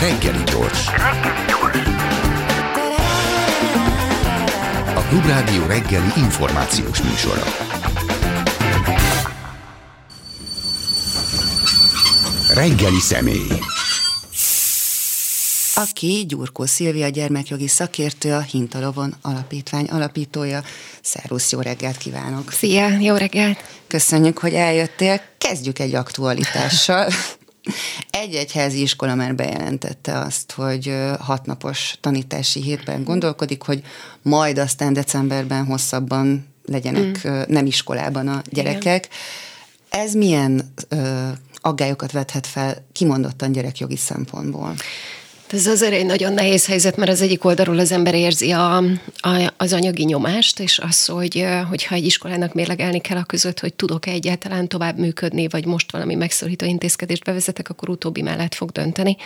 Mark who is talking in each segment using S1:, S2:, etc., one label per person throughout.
S1: Reggeli gyors. A Klubrádió reggeli információs műsora. Reggeli személy.
S2: Aki Gyurkó Szilvia gyermekjogi szakértő, a Hintalovon Alapítvány alapítója. Szervusz, jó reggelt kívánok!
S3: Szia, jó reggelt!
S2: Köszönjük, hogy eljöttél. Kezdjük egy aktualitással. Egy egyházi iskola már bejelentette azt, hogy hatnapos tanítási hétben gondolkodik, hogy majd aztán decemberben hosszabban legyenek mm. nem iskolában a gyerekek. Igen. Ez milyen ö, aggályokat vethet fel kimondottan gyerekjogi szempontból?
S3: Ez azért egy nagyon nehéz helyzet, mert az egyik oldalról az ember érzi a, a, az anyagi nyomást, és az, hogy hogyha egy iskolának mérlegelni kell a között, hogy tudok-e egyáltalán tovább működni, vagy most valami megszorító intézkedést bevezetek, akkor utóbbi mellett fog dönteni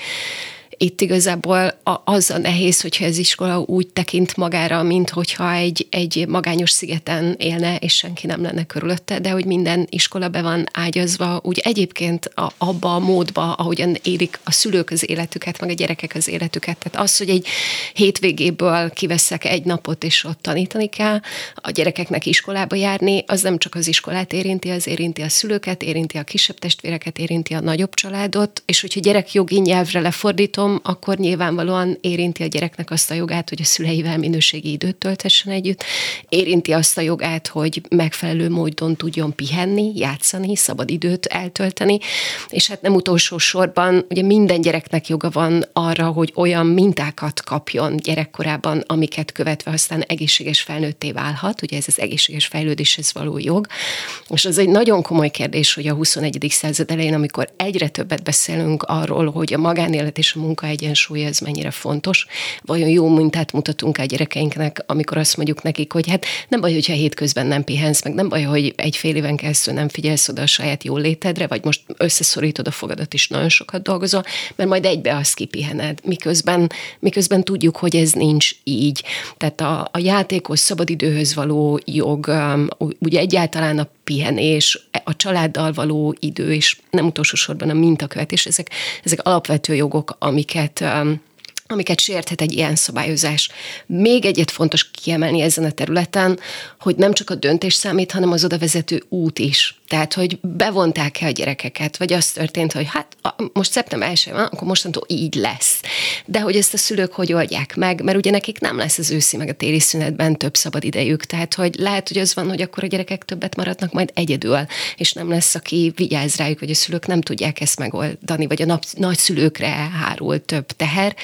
S3: itt igazából az a nehéz, hogyha ez iskola úgy tekint magára, mint hogyha egy, egy magányos szigeten élne, és senki nem lenne körülötte, de hogy minden iskola be van ágyazva, úgy egyébként a, abba a módba, ahogyan élik a szülők az életüket, meg a gyerekek az életüket. Tehát az, hogy egy hétvégéből kiveszek egy napot, és ott tanítani kell, a gyerekeknek iskolába járni, az nem csak az iskolát érinti, az érinti a szülőket, érinti a kisebb testvéreket, érinti a nagyobb családot, és hogyha gyerekjogi nyelvre lefordítom, mondom, akkor nyilvánvalóan érinti a gyereknek azt a jogát, hogy a szüleivel minőségi időt töltessen együtt, érinti azt a jogát, hogy megfelelő módon tudjon pihenni, játszani, szabad időt eltölteni, és hát nem utolsó sorban, ugye minden gyereknek joga van arra, hogy olyan mintákat kapjon gyerekkorában, amiket követve aztán egészséges felnőtté válhat, ugye ez az egészséges fejlődéshez való jog, és az egy nagyon komoly kérdés, hogy a 21. század elején, amikor egyre többet beszélünk arról, hogy a magánélet és a munka munkaegyensúly, ez mennyire fontos. Vajon jó mintát mutatunk a gyerekeinknek, amikor azt mondjuk nekik, hogy hát nem baj, hogyha hétközben nem pihensz, meg nem baj, hogy egy fél éven keresztül nem figyelsz oda a saját jól létedre, vagy most összeszorítod a fogadat is nagyon sokat dolgozol, mert majd egybe azt kipihened, miközben, miközben tudjuk, hogy ez nincs így. Tehát a, a játékos szabadidőhöz való jog, um, ugye egyáltalán a pihenés, a családdal való idő, és nem utolsó sorban a mintakövetés, ezek, ezek alapvető jogok, amiket um, amiket sérthet egy ilyen szabályozás. Még egyet fontos kiemelni ezen a területen, hogy nem csak a döntés számít, hanem az oda vezető út is. Tehát, hogy bevonták-e a gyerekeket, vagy az történt, hogy hát most szeptember 1 van, akkor mostantól így lesz. De hogy ezt a szülők hogy oldják meg, mert ugye nekik nem lesz az őszi meg a téli szünetben több szabad idejük. Tehát, hogy lehet, hogy az van, hogy akkor a gyerekek többet maradnak majd egyedül, és nem lesz, aki vigyáz rájuk, vagy a szülők nem tudják ezt megoldani, vagy a nap, nagyszülőkre hárul több teher.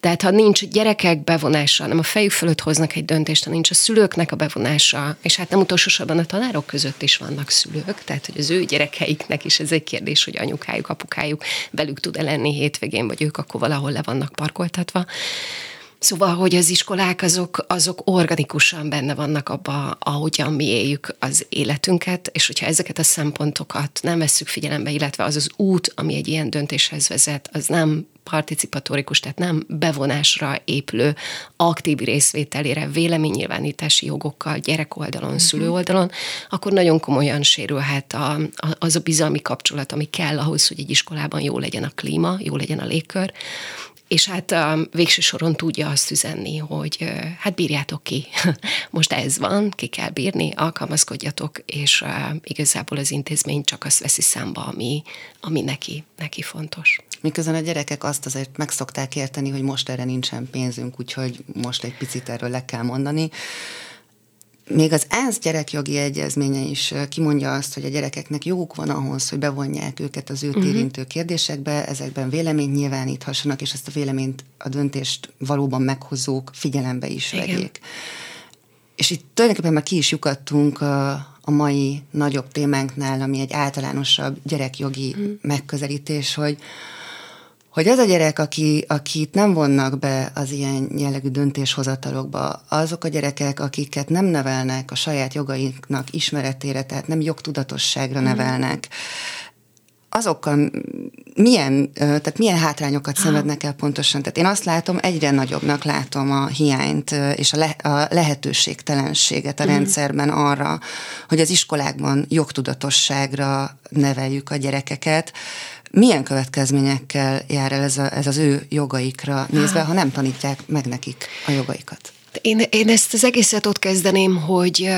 S3: Tehát, ha nincs gyerekek bevonása, nem a fejük fölött hoznak egy döntést, ha nincs a szülőknek a bevonása, és hát nem utolsó sorban a tanárok között is vannak szülők, tehát hogy az ő gyerekeiknek is ez egy kérdés, hogy anyukájuk, apukájuk velük tud-e lenni hétvégén, vagy ők akkor valahol le vannak parkoltatva. Szóval, hogy az iskolák azok, azok organikusan benne vannak abba, ahogyan mi éljük az életünket, és hogyha ezeket a szempontokat nem vesszük figyelembe, illetve az az út, ami egy ilyen döntéshez vezet, az nem participatórikus, tehát nem bevonásra épülő aktív részvételére, véleménynyilvánítási jogokkal, gyerek oldalon, uh-huh. szülő oldalon, akkor nagyon komolyan sérülhet a, a, az a bizalmi kapcsolat, ami kell ahhoz, hogy egy iskolában jó legyen a klíma, jó legyen a légkör, és hát a végső soron tudja azt üzenni, hogy hát bírjátok ki, most ez van, ki kell bírni, alkalmazkodjatok, és igazából az intézmény csak azt veszi számba, ami, ami neki, neki fontos.
S2: Miközben a gyerekek azt azért meg szokták érteni, hogy most erre nincsen pénzünk, úgyhogy most egy picit erről le kell mondani. Még az ENSZ gyerekjogi egyezménye is kimondja azt, hogy a gyerekeknek joguk van ahhoz, hogy bevonják őket az őt uh-huh. érintő kérdésekbe, ezekben véleményt nyilváníthassanak, és ezt a véleményt, a döntést valóban meghozók figyelembe is Igen. vegyék. És itt tulajdonképpen már ki is lyukadtunk a, a mai nagyobb témánknál, ami egy általánosabb gyerekjogi uh-huh. megközelítés, hogy hogy az a gyerek, aki, akit nem vonnak be az ilyen jellegű döntéshozatalokba, azok a gyerekek, akiket nem nevelnek a saját jogainknak ismeretére, tehát nem jogtudatosságra mhm. nevelnek, azokkal milyen, tehát milyen hátrányokat szenvednek el pontosan? Tehát én azt látom, egyre nagyobbnak látom a hiányt és a, le, a lehetőségtelenséget a mm. rendszerben arra, hogy az iskolákban jogtudatosságra neveljük a gyerekeket. Milyen következményekkel jár el ez, a, ez az ő jogaikra nézve, ha nem tanítják meg nekik a jogaikat?
S3: Én, én ezt az egészet ott kezdeném, hogy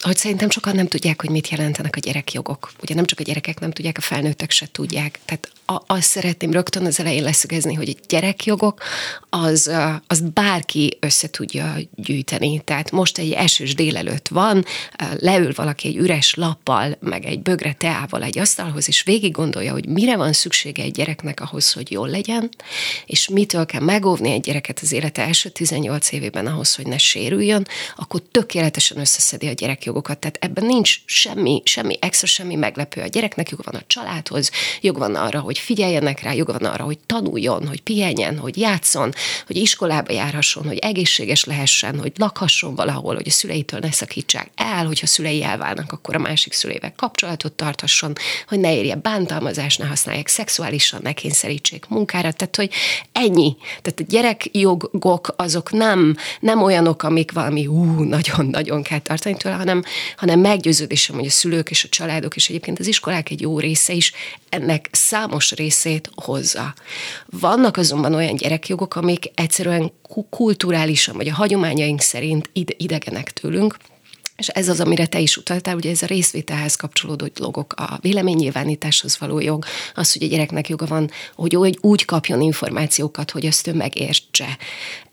S3: hogy szerintem sokan nem tudják, hogy mit jelentenek a gyerekjogok. Ugye nem csak a gyerekek nem tudják, a felnőttek se tudják. Tehát a, azt szeretném rögtön az elején leszögezni, hogy a gyerekjogok az, az bárki össze tudja gyűjteni. Tehát most egy esős délelőtt van, leül valaki egy üres lappal, meg egy bögre teával egy asztalhoz, és végig gondolja, hogy mire van szüksége egy gyereknek ahhoz, hogy jól legyen, és mitől kell megóvni egy gyereket az élete első 18 évében ahhoz, hogy ne sérüljön, akkor tökéletesen összeszedi a gyerekjogokat. Tehát ebben nincs semmi, semmi extra, semmi meglepő. A gyereknek jog van a családhoz, jog van arra, hogy figyeljenek rá, joga van arra, hogy tanuljon, hogy pihenjen, hogy játszon, hogy iskolába járhasson, hogy egészséges lehessen, hogy lakhasson valahol, hogy a szüleitől ne szakítsák el, hogyha szülei elválnak, akkor a másik szüleivel kapcsolatot tarthasson, hogy ne érje bántalmazás, ne használják szexuálisan, ne kényszerítsék munkára. Tehát, hogy ennyi. Tehát a gyerekjogok azok nem, nem olyanok, amik valami ú, nagyon-nagyon kell tartani tőle, hanem, hanem meggyőződésem, hogy a szülők és a családok, és egyébként az iskolák egy jó része is ennek számos részét hozza. Vannak azonban olyan gyerekjogok, amik egyszerűen kulturálisan, vagy a hagyományaink szerint idegenek tőlünk, és ez az, amire te is utaltál, ugye ez a részvételhez kapcsolódó dolgok, a véleménynyilvánításhoz való jog, az, hogy a gyereknek joga van, hogy úgy kapjon információkat, hogy azt ő megértse.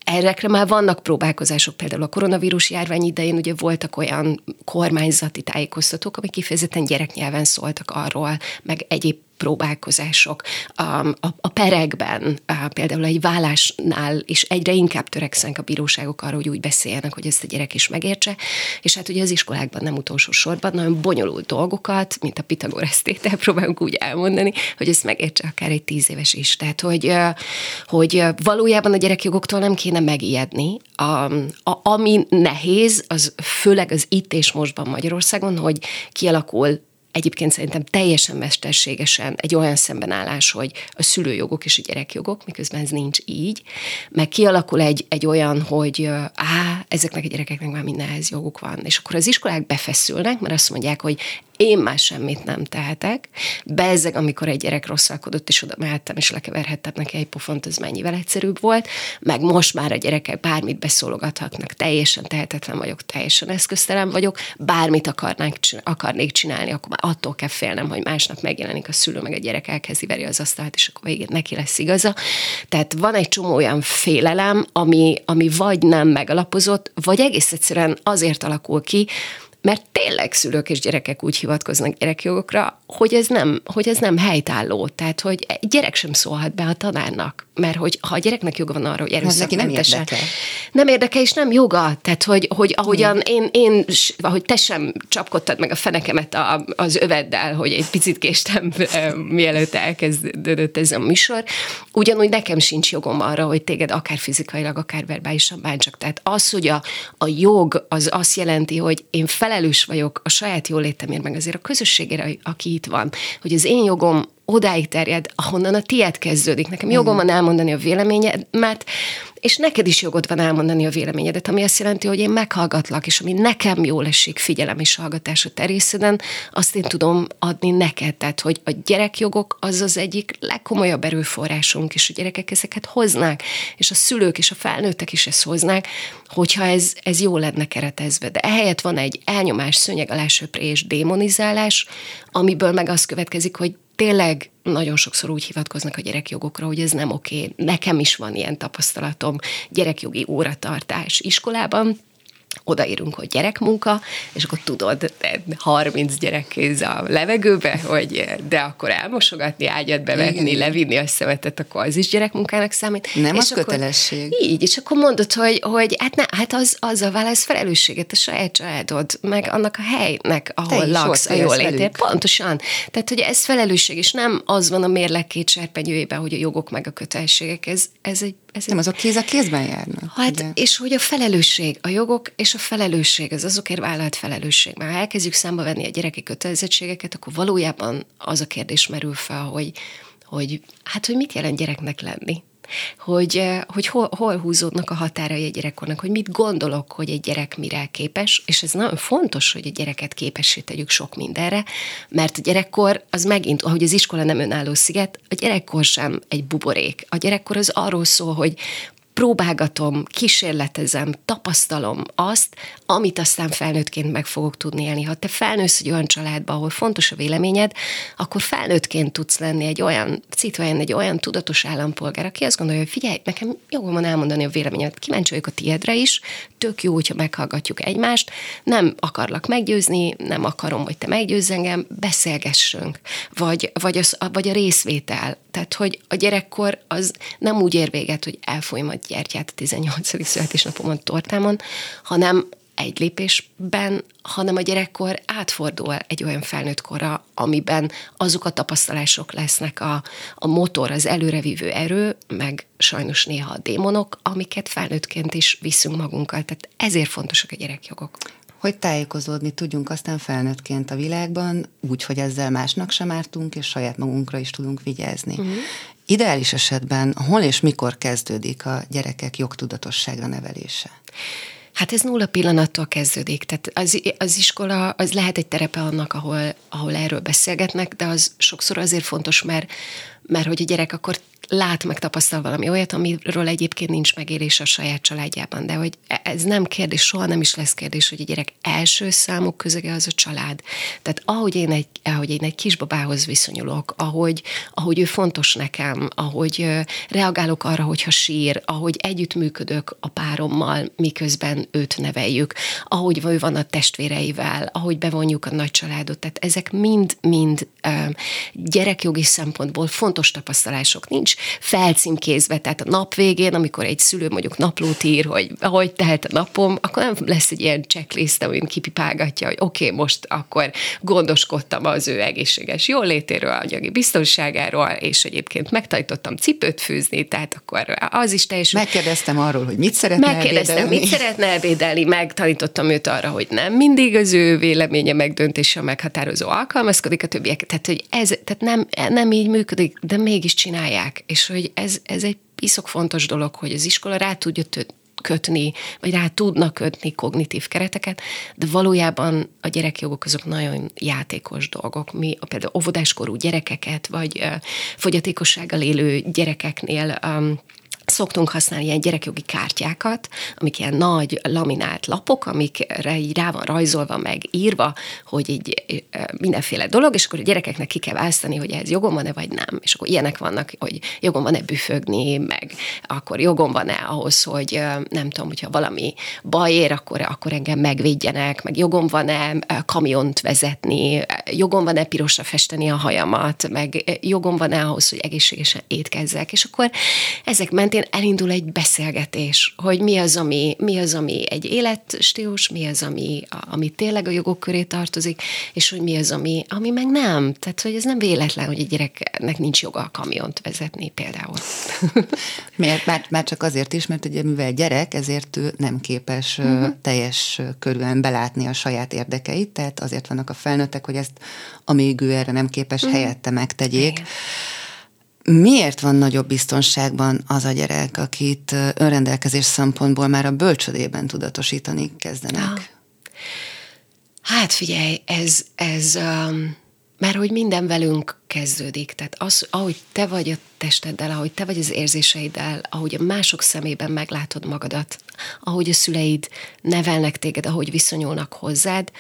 S3: Errekre már vannak próbálkozások, például a koronavírus járvány idején ugye voltak olyan kormányzati tájékoztatók, amik kifejezetten gyereknyelven szóltak arról, meg egyéb próbálkozások a, a, a perekben, a, például egy vállásnál is egyre inkább törekszenek a bíróságok arra, hogy úgy beszéljenek, hogy ezt a gyerek is megértse, és hát ugye az iskolákban nem utolsó sorban nagyon bonyolult dolgokat, mint a Pitagorasz tétel próbálunk úgy elmondani, hogy ezt megértse akár egy tíz éves is. Tehát, hogy, hogy valójában a gyerekjogoktól nem kéne megijedni. A, a, ami nehéz, az főleg az itt és mostban Magyarországon, hogy kialakul egyébként szerintem teljesen mesterségesen egy olyan szembenállás, hogy a szülőjogok és a gyerekjogok, miközben ez nincs így, meg kialakul egy, egy olyan, hogy á, ezeknek a gyerekeknek már mindenhez joguk van. És akkor az iskolák befeszülnek, mert azt mondják, hogy én már semmit nem tehetek. Bezzeg, amikor egy gyerek rosszalkodott, és oda mehettem, és lekeverhettem neki egy pofont, az mennyivel egyszerűbb volt, meg most már a gyerekek bármit beszólogathatnak, teljesen tehetetlen vagyok, teljesen eszköztelen vagyok, bármit akarnánk, akarnék csinálni, akkor már attól kell félnem, hogy másnap megjelenik a szülő, meg a gyerek elkezdi veri az asztalt, és akkor végén neki lesz igaza. Tehát van egy csomó olyan félelem, ami, ami vagy nem megalapozott, vagy egész egyszerűen azért alakul ki, mert tényleg szülők és gyerekek úgy hivatkoznak gyerekjogokra, hogy ez nem, hogy ez nem helytálló. Tehát, hogy egy gyerek sem szólhat be a tanárnak, mert hogy ha a gyereknek joga van arra, hogy
S2: erőszakmentesen. Nem érdekel.
S3: Nem érdekel, és nem joga. Tehát, hogy, hogy ahogyan én, én, ahogy te sem csapkodtad meg a fenekemet a, az öveddel, hogy egy picit késtem, mielőtt elkezdődött ez a műsor, ugyanúgy nekem sincs jogom arra, hogy téged akár fizikailag, akár verbálisan bántsak. Tehát az, hogy a, a jog az azt jelenti, hogy én felelős vagyok a saját jólétemért, meg azért a közösségére, aki itt van, hogy az én jogom odáig terjed, ahonnan a tiéd kezdődik. Nekem jogom van elmondani a véleményemet, és neked is jogod van elmondani a véleményedet, ami azt jelenti, hogy én meghallgatlak, és ami nekem jól esik figyelem és hallgatás a terészeden, azt én tudom adni neked. Tehát, hogy a gyerekjogok az az egyik legkomolyabb erőforrásunk, és a gyerekek ezeket hoznák, és a szülők és a felnőttek is ezt hoznák, hogyha ez, ez jó lenne keretezve. De ehelyett van egy elnyomás, szőnyeg alá söprés, démonizálás, amiből meg az következik, hogy tényleg nagyon sokszor úgy hivatkoznak a gyerekjogokra, hogy ez nem oké. Nekem is van ilyen tapasztalatom gyerekjogi óratartás iskolában, odaírunk, hogy gyerekmunka, és akkor tudod, 30 gyerek kéz a levegőbe, hogy de akkor elmosogatni, ágyat bevetni, Igen. levinni a szemetet, akkor az is gyerekmunkának számít.
S2: Nem
S3: és
S2: az akkor, kötelesség.
S3: Így, és akkor mondod, hogy, hogy hát, ne, hát az, az a válasz felelősséget a saját családod, meg annak a helynek, ahol Te laksz, a jól létél. Pontosan. Tehát, hogy ez felelősség, és nem az van a mérleg két serpenyőjében, hogy a jogok meg a kötelességek. Ez, ez egy ez
S2: nem, azok kéz a kézben járnak.
S3: Hát, ugye? és hogy a felelősség, a jogok és a felelősség, az azokért vállalt felelősség. Már ha elkezdjük számba venni a gyereki kötelezettségeket, akkor valójában az a kérdés merül fel, hogy, hogy hát, hogy mit jelent gyereknek lenni? Hogy, hogy hol, hol húzódnak a határai egy gyerekkornak, hogy mit gondolok, hogy egy gyerek mire képes, és ez nagyon fontos, hogy a gyereket képessé tegyük sok mindenre, mert a gyerekkor az megint, ahogy az iskola nem önálló sziget, a gyerekkor sem egy buborék. A gyerekkor az arról szól, hogy próbálgatom, kísérletezem, tapasztalom azt, amit aztán felnőttként meg fogok tudni élni. Ha te felnősz egy olyan családba, ahol fontos a véleményed, akkor felnőttként tudsz lenni egy olyan citvajen, egy olyan tudatos állampolgár, aki azt gondolja, hogy figyelj, nekem jogom van elmondani a véleményemet, kíváncsi vagyok a tiédre is, tök jó, hogyha meghallgatjuk egymást, nem akarlak meggyőzni, nem akarom, hogy te meggyőzz engem, beszélgessünk, vagy, vagy, az, vagy a részvétel. Tehát, hogy a gyerekkor az nem úgy ér véget, hogy elfoly majd gyertyát a 18. születésnapomon tortámon, hanem egy lépésben, hanem a gyerekkor átfordul egy olyan felnőtt korra, amiben azok a tapasztalások lesznek a, a motor, az előrevívő erő, meg sajnos néha a démonok, amiket felnőttként is viszünk magunkkal. Tehát ezért fontosak a gyerekjogok
S2: hogy tájékozódni tudjunk aztán felnőttként a világban, úgy, hogy ezzel másnak sem ártunk, és saját magunkra is tudunk vigyázni. Uh-huh. Ideális esetben hol és mikor kezdődik a gyerekek jogtudatosságra nevelése?
S3: Hát ez nulla pillanattól kezdődik. Tehát az, az iskola, az lehet egy terepe annak, ahol, ahol erről beszélgetnek, de az sokszor azért fontos, mert, mert hogy a gyerek akkor lát, meg tapasztal valami olyat, amiről egyébként nincs megérés a saját családjában. De hogy ez nem kérdés, soha nem is lesz kérdés, hogy a gyerek első számú közege az a család. Tehát ahogy én egy, ahogy én egy kisbabához viszonyulok, ahogy, ahogy ő fontos nekem, ahogy reagálok arra, hogyha sír, ahogy együttműködök a párommal, miközben őt neveljük, ahogy ő van a testvéreivel, ahogy bevonjuk a nagy családot. Tehát ezek mind-mind gyerekjogi szempontból fontos tapasztalások. Nincs felcímkézve, tehát a nap végén, amikor egy szülő mondjuk naplót ír, hogy hogy tehet a napom, akkor nem lesz egy ilyen checklist, amin kipipálgatja, hogy oké, okay, most akkor gondoskodtam az ő egészséges jólétéről, anyagi biztonságáról, és egyébként megtanítottam cipőt fűzni, tehát akkor az is teljes.
S2: Megkérdeztem arról, hogy mit szeretne
S3: Megkérdeztem, ebédelni. mit szeretne ebédelni, megtanítottam őt arra, hogy nem mindig az ő véleménye megdöntése meghatározó alkalmazkodik a többiek. Tehát, hogy ez tehát nem, nem így működik, de mégis csinálják és hogy ez, ez egy piszok fontos dolog, hogy az iskola rá tudja kötni, vagy rá tudnak kötni kognitív kereteket, de valójában a gyerekjogok azok nagyon játékos dolgok. Mi például óvodáskorú gyerekeket, vagy fogyatékossággal élő gyerekeknél um, szoktunk használni ilyen gyerekjogi kártyákat, amik ilyen nagy laminált lapok, amikre így rá van rajzolva, meg írva, hogy egy mindenféle dolog, és akkor a gyerekeknek ki kell választani, hogy ez jogom van-e, vagy nem. És akkor ilyenek vannak, hogy jogom van-e büfögni, meg akkor jogom van-e ahhoz, hogy nem tudom, hogyha valami baj ér, akkor, akkor engem megvédjenek, meg jogom van-e kamiont vezetni, jogom van-e pirosra festeni a hajamat, meg jogom van-e ahhoz, hogy egészségesen étkezzek. És akkor ezek mentén elindul egy beszélgetés, hogy mi az, ami, mi az, ami egy életstílus, mi az, ami, ami tényleg a jogok köré tartozik, és hogy mi az, ami, ami meg nem. Tehát, hogy ez nem véletlen, hogy egy gyereknek nincs joga a kamiont vezetni például.
S2: Miért? Már, már csak azért is, mert ugye mivel gyerek, ezért ő nem képes uh-huh. teljes körülön belátni a saját érdekeit, tehát azért vannak a felnőttek, hogy ezt, amíg ő erre nem képes, uh-huh. helyette megtegyék. Igen. Miért van nagyobb biztonságban az a gyerek, akit önrendelkezés szempontból már a bölcsödében tudatosítani kezdenek? Ah.
S3: Hát figyelj, ez, ez um, mert hogy minden velünk kezdődik. Tehát az, ahogy te vagy a testeddel, ahogy te vagy az érzéseiddel, ahogy a mások szemében meglátod magadat, ahogy a szüleid nevelnek téged, ahogy viszonyulnak hozzád,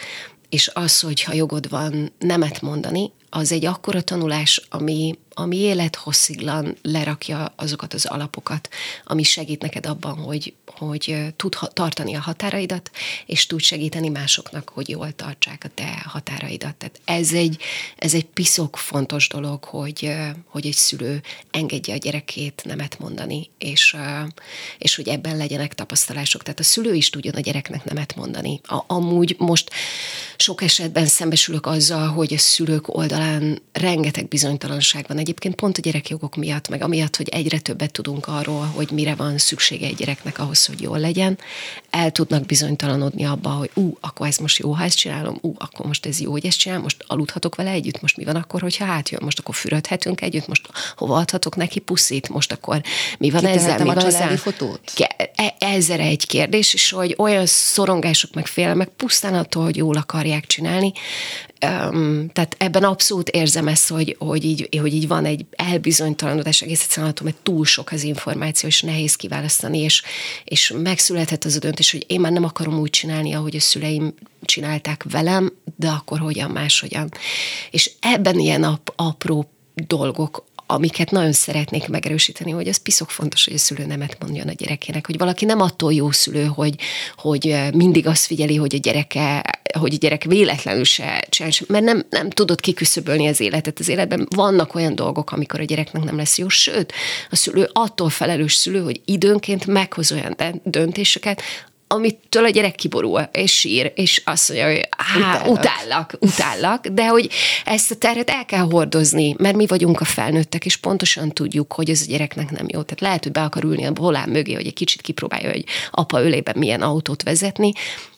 S3: és az, hogyha jogod van nemet mondani, az egy akkora tanulás, ami, ami élethossziglan lerakja azokat az alapokat, ami segít neked abban, hogy, hogy tud tartani a határaidat, és tud segíteni másoknak, hogy jól tartsák a te határaidat. Tehát ez egy, ez egy piszok fontos dolog, hogy, hogy egy szülő engedje a gyerekét nemet mondani, és, és hogy ebben legyenek tapasztalások. Tehát a szülő is tudjon a gyereknek nemet mondani. A, amúgy most sok esetben szembesülök azzal, hogy a szülők oldalán rengeteg bizonytalanság van. Egyébként pont a gyerekjogok miatt, meg amiatt, hogy egyre többet tudunk arról, hogy mire van szüksége egy gyereknek ahhoz, hogy jól legyen. El tudnak bizonytalanodni abba, hogy ú, akkor ez most jó, ha ezt csinálom, ú, akkor most ez jó, hogy ezt csinálom, most aludhatok vele együtt, most mi van akkor, hogyha átjön, most akkor fürödhetünk együtt, most hova adhatok neki puszit, most akkor mi van ezzel, mi
S2: a
S3: van ezzel.
S2: fotót?
S3: E, ezzel egy kérdés, és hogy olyan szorongások meg félelmek pusztán attól, hogy jól akarják csinálni, um, tehát ebben abszolút érzem ezt, hogy, hogy, így, hogy így van egy elbizonytalanodás, egész egyszerűen attól, mert túl sok az információ, és nehéz kiválasztani, és, és megszületett az a döntés, hogy én már nem akarom úgy csinálni, ahogy a szüleim csinálták velem, de akkor hogyan máshogyan. És ebben ilyen ap, apró dolgok amiket nagyon szeretnék megerősíteni, hogy az piszok fontos, hogy a szülő nemet mondjon a gyerekének, hogy valaki nem attól jó szülő, hogy, hogy mindig azt figyeli, hogy a gyereke, hogy a gyerek véletlenül se csinál, mert nem, nem tudod kiküszöbölni az életet. Az életben vannak olyan dolgok, amikor a gyereknek nem lesz jó, sőt, a szülő attól felelős szülő, hogy időnként meghoz olyan döntéseket, amitől a gyerek kiborul, és sír, és azt mondja, hogy há, utállak, utállak, de hogy ezt a terhet el kell hordozni, mert mi vagyunk a felnőttek, és pontosan tudjuk, hogy ez a gyereknek nem jó. Tehát lehet, hogy be akar ülni a volán mögé, hogy egy kicsit kipróbálja, hogy apa ölében milyen autót vezetni,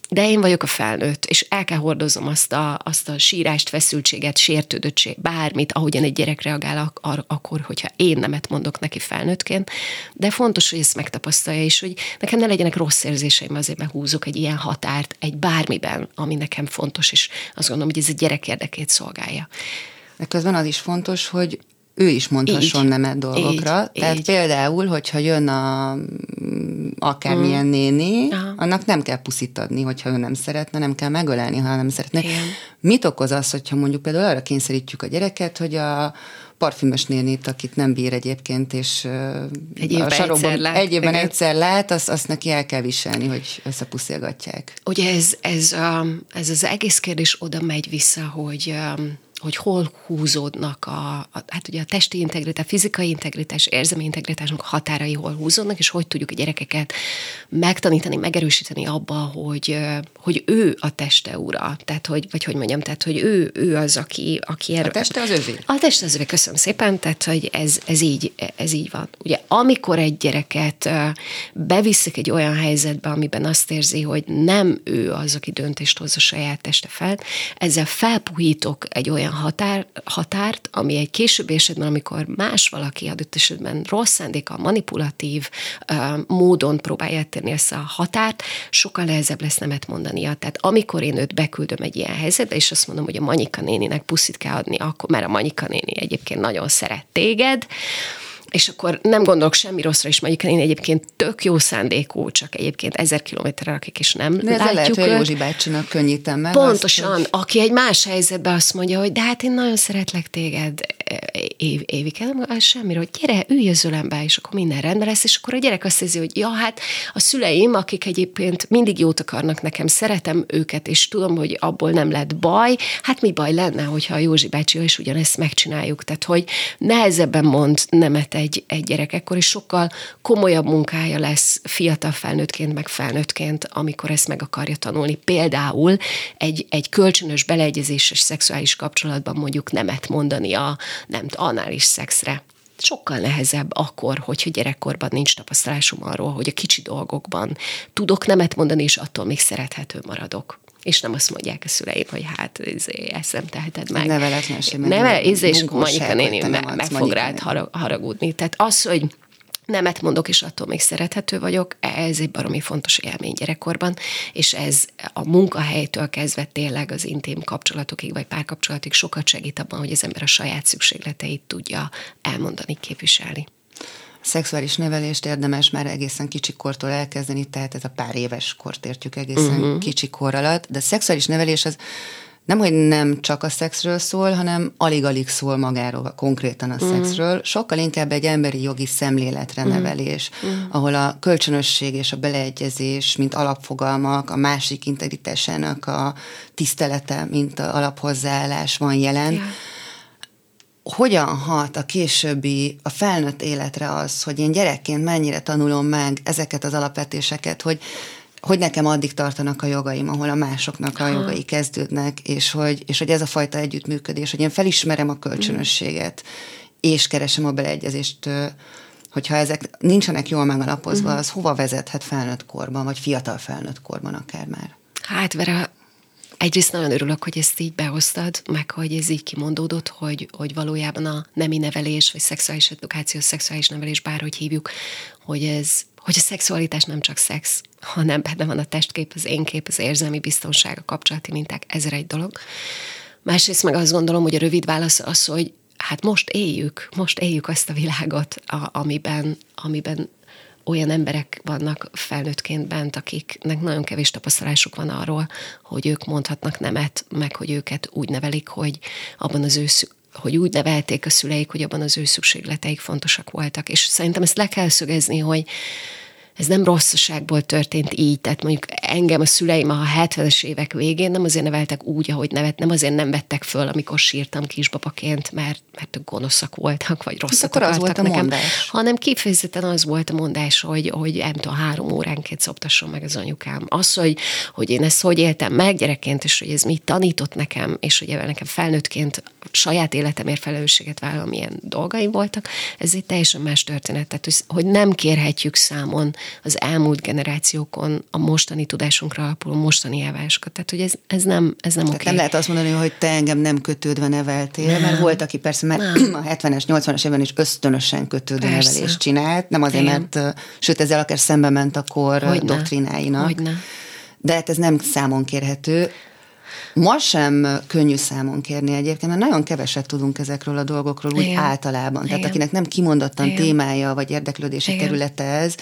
S3: de én vagyok a felnőtt, és el kell hordozom azt a, azt a sírást, feszültséget, sértődöttség, bármit, ahogyan egy gyerek reagál ak- akkor, hogyha én nemet mondok neki felnőttként, de fontos, hogy ezt megtapasztalja, és hogy nekem ne legyenek rossz érzéseim, azért mert húzok egy ilyen határt egy bármiben, ami nekem fontos, és azt gondolom, hogy ez a gyerek érdekét szolgálja.
S2: De közben az is fontos, hogy ő is mondhasson így, nemet dolgokra. Így, Tehát így. például, hogyha jön a mm, akármilyen mm. néni, Aha. annak nem kell puszit adni, hogyha ő nem szeretne, nem kell megölelni, ha nem szeretne. Igen. Mit okoz az, hogyha mondjuk például arra kényszerítjük a gyereket, hogy a parfümös nénit, akit nem bír egyébként, és
S3: egy évben a sarokban egyszer lát,
S2: egy évben igen. egyszer lát, azt, azt neki el kell viselni, hogy összepuszilgatják.
S3: Ugye ez, ez, a, ez az egész kérdés oda megy vissza, hogy hogy hol húzódnak a, a, hát ugye a testi integritás, fizikai integritás, érzelmi integritásunk határai hol húzódnak, és hogy tudjuk a gyerekeket megtanítani, megerősíteni abba, hogy, hogy ő a teste ura, tehát hogy, vagy hogy mondjam, tehát hogy ő, ő az, aki, aki
S2: erről. A teste az övé.
S3: A teste az övé, köszönöm szépen, tehát hogy ez, ez, így, ez így van. Ugye amikor egy gyereket beviszik egy olyan helyzetbe, amiben azt érzi, hogy nem ő az, aki döntést hoz a saját teste fel, ezzel felpuhítok egy olyan olyan határ, határt, ami egy későbbi esetben, amikor más valaki adott esetben rossz szándéka, manipulatív uh, módon próbálja tenni ezt a határt, sokkal nehezebb lesz nemet mondania. Tehát amikor én őt beküldöm egy ilyen helyzetbe, és azt mondom, hogy a Manyika néninek puszit kell adni, akkor mert a Manyika néni egyébként nagyon szeret téged, és akkor nem gondolok semmi rosszra is, mondjuk én egyébként tök jó szándékú, csak egyébként ezer kilométerre akik is nem
S2: de
S3: látjuk
S2: lehet, hogy Józsi bácsinak könnyítem meg.
S3: Pontosan, azt, hogy... aki egy más helyzetben azt mondja, hogy de hát én nagyon szeretlek téged, év, évike, nem semmiről, hogy gyere, ülj az ölembe, és akkor minden rendben lesz, és akkor a gyerek azt érzi, hogy ja, hát a szüleim, akik egyébként mindig jót akarnak nekem, szeretem őket, és tudom, hogy abból nem lett baj, hát mi baj lenne, hogyha a Józsi bácsi is ugyanezt megcsináljuk. Tehát, hogy nehezebben mond nemet egy, egy gyerek, ekkor is sokkal komolyabb munkája lesz fiatal felnőttként, meg felnőttként, amikor ezt meg akarja tanulni. Például egy, egy kölcsönös beleegyezéses szexuális kapcsolatban mondjuk nemet mondani a nem anális szexre sokkal nehezebb akkor, hogyha gyerekkorban nincs tapasztalásom arról, hogy a kicsi dolgokban tudok nemet mondani, és attól még szerethető maradok és nem azt mondják a szüleim, hogy hát izé, ezt nem teheted meg.
S2: Neveletlen
S3: Neve, izé, és Monika néni meg, meg fog rád haragudni. Tehát az, hogy nemet mondok, és attól még szerethető vagyok, ez egy baromi fontos élmény gyerekkorban, és ez a munkahelytől kezdve tényleg az intim kapcsolatokig, vagy párkapcsolatig sokat segít abban, hogy az ember a saját szükségleteit tudja elmondani, képviselni
S2: szexuális nevelést érdemes már egészen kicsikortól elkezdeni, tehát ez a pár éves kort értjük egészen uh-huh. kicsi kor alatt, de a szexuális nevelés az nem, hogy nem csak a szexről szól, hanem alig-alig szól magáról, konkrétan a mm. szexről, sokkal inkább egy emberi jogi szemléletre mm. nevelés, mm. ahol a kölcsönösség és a beleegyezés, mint alapfogalmak, a másik integritásának a tisztelete, mint a alaphozzáállás van jelen. Yeah hogyan hat a későbbi, a felnőtt életre az, hogy én gyerekként mennyire tanulom meg ezeket az alapvetéseket, hogy hogy nekem addig tartanak a jogaim, ahol a másoknak a jogai kezdődnek, és hogy, és hogy ez a fajta együttműködés, hogy én felismerem a kölcsönösséget, és keresem a beleegyezést hogyha ezek nincsenek jól megalapozva, uh-huh. az hova vezethet felnőtt korban, vagy fiatal felnőtt korban akár már?
S3: Hát, Vera, egyrészt nagyon örülök, hogy ezt így behoztad, meg hogy ez így kimondódott, hogy, hogy valójában a nemi nevelés, vagy szexuális edukáció, szexuális nevelés, bárhogy hívjuk, hogy ez hogy a szexualitás nem csak szex, hanem benne van a testkép, az én kép, az érzelmi biztonság, a kapcsolati minták, ezer egy dolog. Másrészt meg azt gondolom, hogy a rövid válasz az, hogy hát most éljük, most éljük azt a világot, a, amiben, amiben olyan emberek vannak felnőttként bent, akiknek nagyon kevés tapasztalásuk van arról, hogy ők mondhatnak nemet, meg hogy őket úgy nevelik, hogy abban az ő hogy úgy nevelték a szüleik, hogy abban az ő szükségleteik fontosak voltak. És szerintem ezt le kell szögezni, hogy ez nem rosszaságból történt így, tehát mondjuk engem a szüleim a 70-es évek végén nem azért neveltek úgy, ahogy nevet, nem azért nem vettek föl, amikor sírtam kisbabaként, mert, mert gonoszak voltak, vagy rosszak
S2: akkor az volt a
S3: nekem,
S2: mondás.
S3: hanem kifejezetten az volt a mondás, hogy, hogy nem tudom, három óránként szoptasson meg az anyukám. Az, hogy, hogy én ezt hogy éltem meg gyerekként, és hogy ez mit tanított nekem, és hogy nekem felnőttként saját életemért felelősséget vállalom, milyen dolgaim voltak, ez egy teljesen más történet. Tehát, hogy nem kérhetjük számon az elmúlt generációkon a mostani tudásunkra alapuló mostani elvárásokat. Tehát, hogy ez, ez nem, ez nem
S2: oké.
S3: Okay.
S2: Nem lehet azt mondani, hogy te engem nem kötődve neveltél, nem. mert volt, aki persze mert nem. a 70-es, 80-as évben is ösztönösen kötődő persze. nevelést csinált, nem azért, Igen. mert sőt, ezzel akár szembe ment a kor Hogyne. doktrináinak. Hogyne. De hát ez nem számon kérhető. Ma sem könnyű számon kérni egyébként, mert nagyon keveset tudunk ezekről a dolgokról úgy Igen. általában. Tehát Igen. akinek nem kimondottan Igen. témája vagy érdeklődési Igen. területe ez,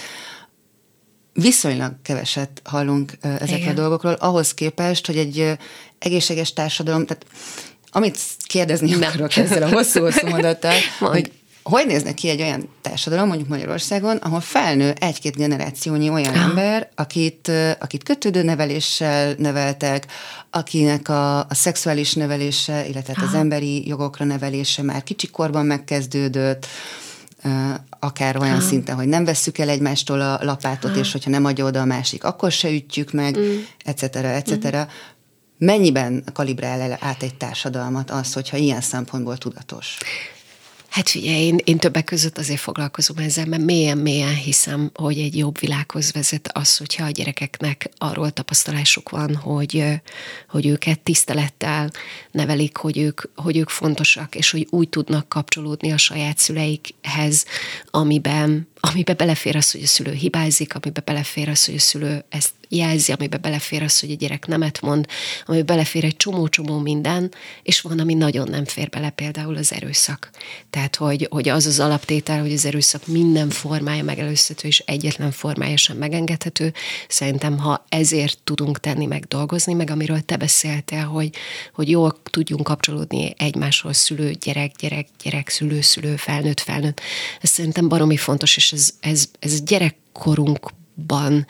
S2: viszonylag keveset hallunk ezekről Igen. a dolgokról, ahhoz képest, hogy egy egészséges társadalom, tehát amit kérdezni Nem. akarok ezzel a hosszú-hosszú mondattal, hogy hogy néznek ki egy olyan társadalom, mondjuk Magyarországon, ahol felnő egy-két generációnyi olyan ah. ember, akit, akit kötődő neveléssel neveltek, akinek a, a szexuális nevelése, illetve ah. az emberi jogokra nevelése már kicsikorban megkezdődött, akár olyan ha. szinten, hogy nem vesszük el egymástól a lapátot, ha. és hogyha nem adja oda a másik, akkor se ütjük meg, mm. etc. etc. Mm. Mennyiben kalibrál át egy társadalmat az, hogyha ilyen szempontból tudatos?
S3: Hát figyelj, én, én többek között azért foglalkozom ezzel, mert mélyen-mélyen hiszem, hogy egy jobb világhoz vezet az, hogyha a gyerekeknek arról tapasztalásuk van, hogy, hogy őket tisztelettel nevelik, hogy ők, hogy ők fontosak, és hogy úgy tudnak kapcsolódni a saját szüleikhez, amiben, amiben belefér az, hogy a szülő hibázik, amiben belefér az, hogy a szülő ezt jelzi, amiben belefér az, hogy a gyerek nemet mond, amiben belefér egy csomó-csomó minden, és van, ami nagyon nem fér bele, például az erőszak. Tehát, hogy, hogy az az alaptétel, hogy az erőszak minden formája megelőzhető, és egyetlen formája sem megengedhető. Szerintem, ha ezért tudunk tenni, meg dolgozni, meg amiről te beszéltél, hogy, hogy jól tudjunk kapcsolódni egymáshoz, szülő, gyerek, gyerek, gyerek, szülő, szülő, felnőtt, felnőtt. Ez szerintem baromi fontos, és ez, ez, ez gyerekkorunkban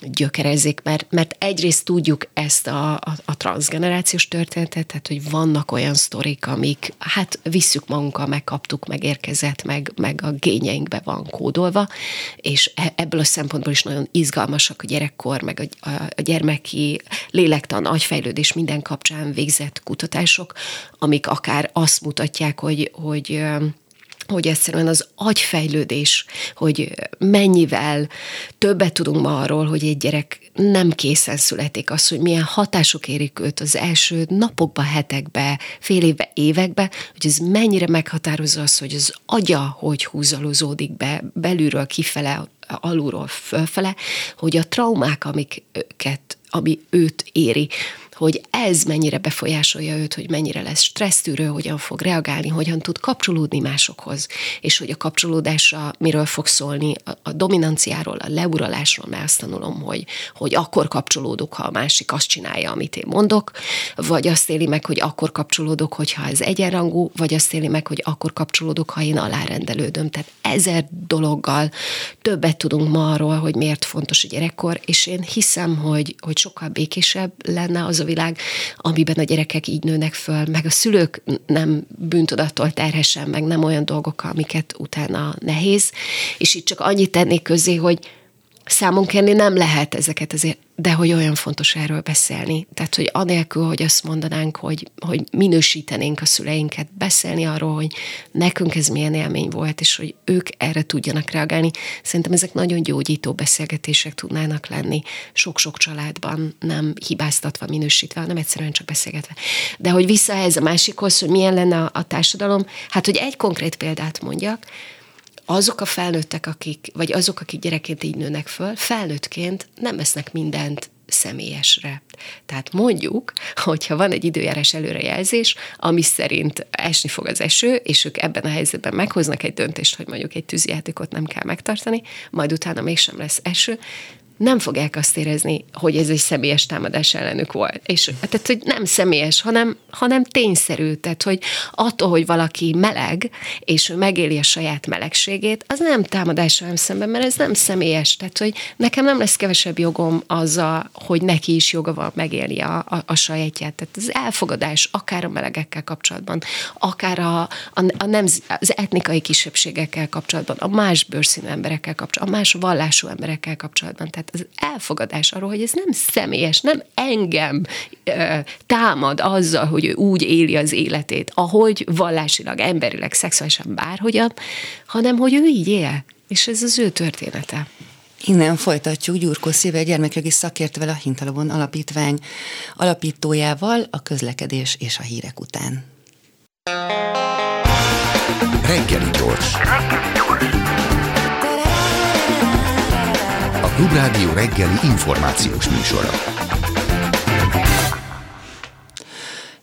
S3: gyökerezik, mert, mert egyrészt tudjuk ezt a, a, a transgenerációs történetet, tehát hogy vannak olyan sztorik, amik hát visszük magunkkal, megkaptuk, megérkezett, meg, meg a gényeinkbe van kódolva, és e, ebből a szempontból is nagyon izgalmasak a gyerekkor, meg a, a, a gyermeki lélektan, agyfejlődés minden kapcsán végzett kutatások, amik akár azt mutatják, hogy, hogy hogy egyszerűen az agyfejlődés, hogy mennyivel többet tudunk ma arról, hogy egy gyerek nem készen születik, az, hogy milyen hatások érik őt az első napokba, hetekbe, fél évbe, évekbe, hogy ez mennyire meghatározza az, hogy az agya hogy húzalozódik be belülről kifele, alulról fölfele, hogy a traumák, amiket, ami őt éri, hogy ez mennyire befolyásolja őt, hogy mennyire lesz stressztűrő, hogyan fog reagálni, hogyan tud kapcsolódni másokhoz, és hogy a kapcsolódásra miről fog szólni, a, a dominanciáról, a leuralásról, mert azt tanulom, hogy, hogy akkor kapcsolódok, ha a másik azt csinálja, amit én mondok, vagy azt éli meg, hogy akkor kapcsolódok, hogyha ez egyenrangú, vagy azt éli meg, hogy akkor kapcsolódok, ha én alárendelődöm. Tehát ezer dologgal többet tudunk ma arról, hogy miért fontos a gyerekkor, és én hiszem, hogy, hogy sokkal békésebb lenne az a világ, amiben a gyerekek így nőnek föl, meg a szülők nem bűntudattól terhesen, meg nem olyan dolgok, amiket utána nehéz. És itt csak annyit tennék közé, hogy számon kérni nem lehet ezeket azért, de hogy olyan fontos erről beszélni. Tehát, hogy anélkül, hogy azt mondanánk, hogy, hogy minősítenénk a szüleinket, beszélni arról, hogy nekünk ez milyen élmény volt, és hogy ők erre tudjanak reagálni. Szerintem ezek nagyon gyógyító beszélgetések tudnának lenni. Sok-sok családban nem hibáztatva, minősítve, hanem egyszerűen csak beszélgetve. De hogy vissza ez a másikhoz, hogy milyen lenne a, a társadalom, hát, hogy egy konkrét példát mondjak, azok a felnőttek, akik, vagy azok, akik gyerekként így nőnek föl, felnőttként nem vesznek mindent személyesre. Tehát mondjuk, hogyha van egy időjárás előrejelzés, ami szerint esni fog az eső, és ők ebben a helyzetben meghoznak egy döntést, hogy mondjuk egy tűzjátékot nem kell megtartani, majd utána mégsem lesz eső, nem fogják azt érezni, hogy ez egy személyes támadás ellenük volt. És tehát, hogy nem személyes, hanem, hanem tényszerű. Tehát, hogy attól, hogy valaki meleg, és ő megéli a saját melegségét, az nem támadás velem szemben, mert ez nem személyes. Tehát, hogy nekem nem lesz kevesebb jogom azzal, hogy neki is joga van megélni a, a, a sajátját. Tehát az elfogadás, akár a melegekkel kapcsolatban, akár a, a, a nem, az etnikai kisebbségekkel kapcsolatban, a más bőrszínű emberekkel kapcsolatban, a más vallású emberekkel kapcsolatban. Tehát tehát az elfogadás arról, hogy ez nem személyes, nem engem ö, támad azzal, hogy ő úgy éli az életét, ahogy vallásilag, emberileg, szexuálisan bárhogyan, hanem hogy ő így él. És ez az ő története.
S2: Innen folytatjuk Gyurkó Szíve gyermekjogi szakértővel a Hintalabon Alapítvány alapítójával a közlekedés és a hírek után.
S1: Reggeli gyors. Klubrádió reggeli információs műsora.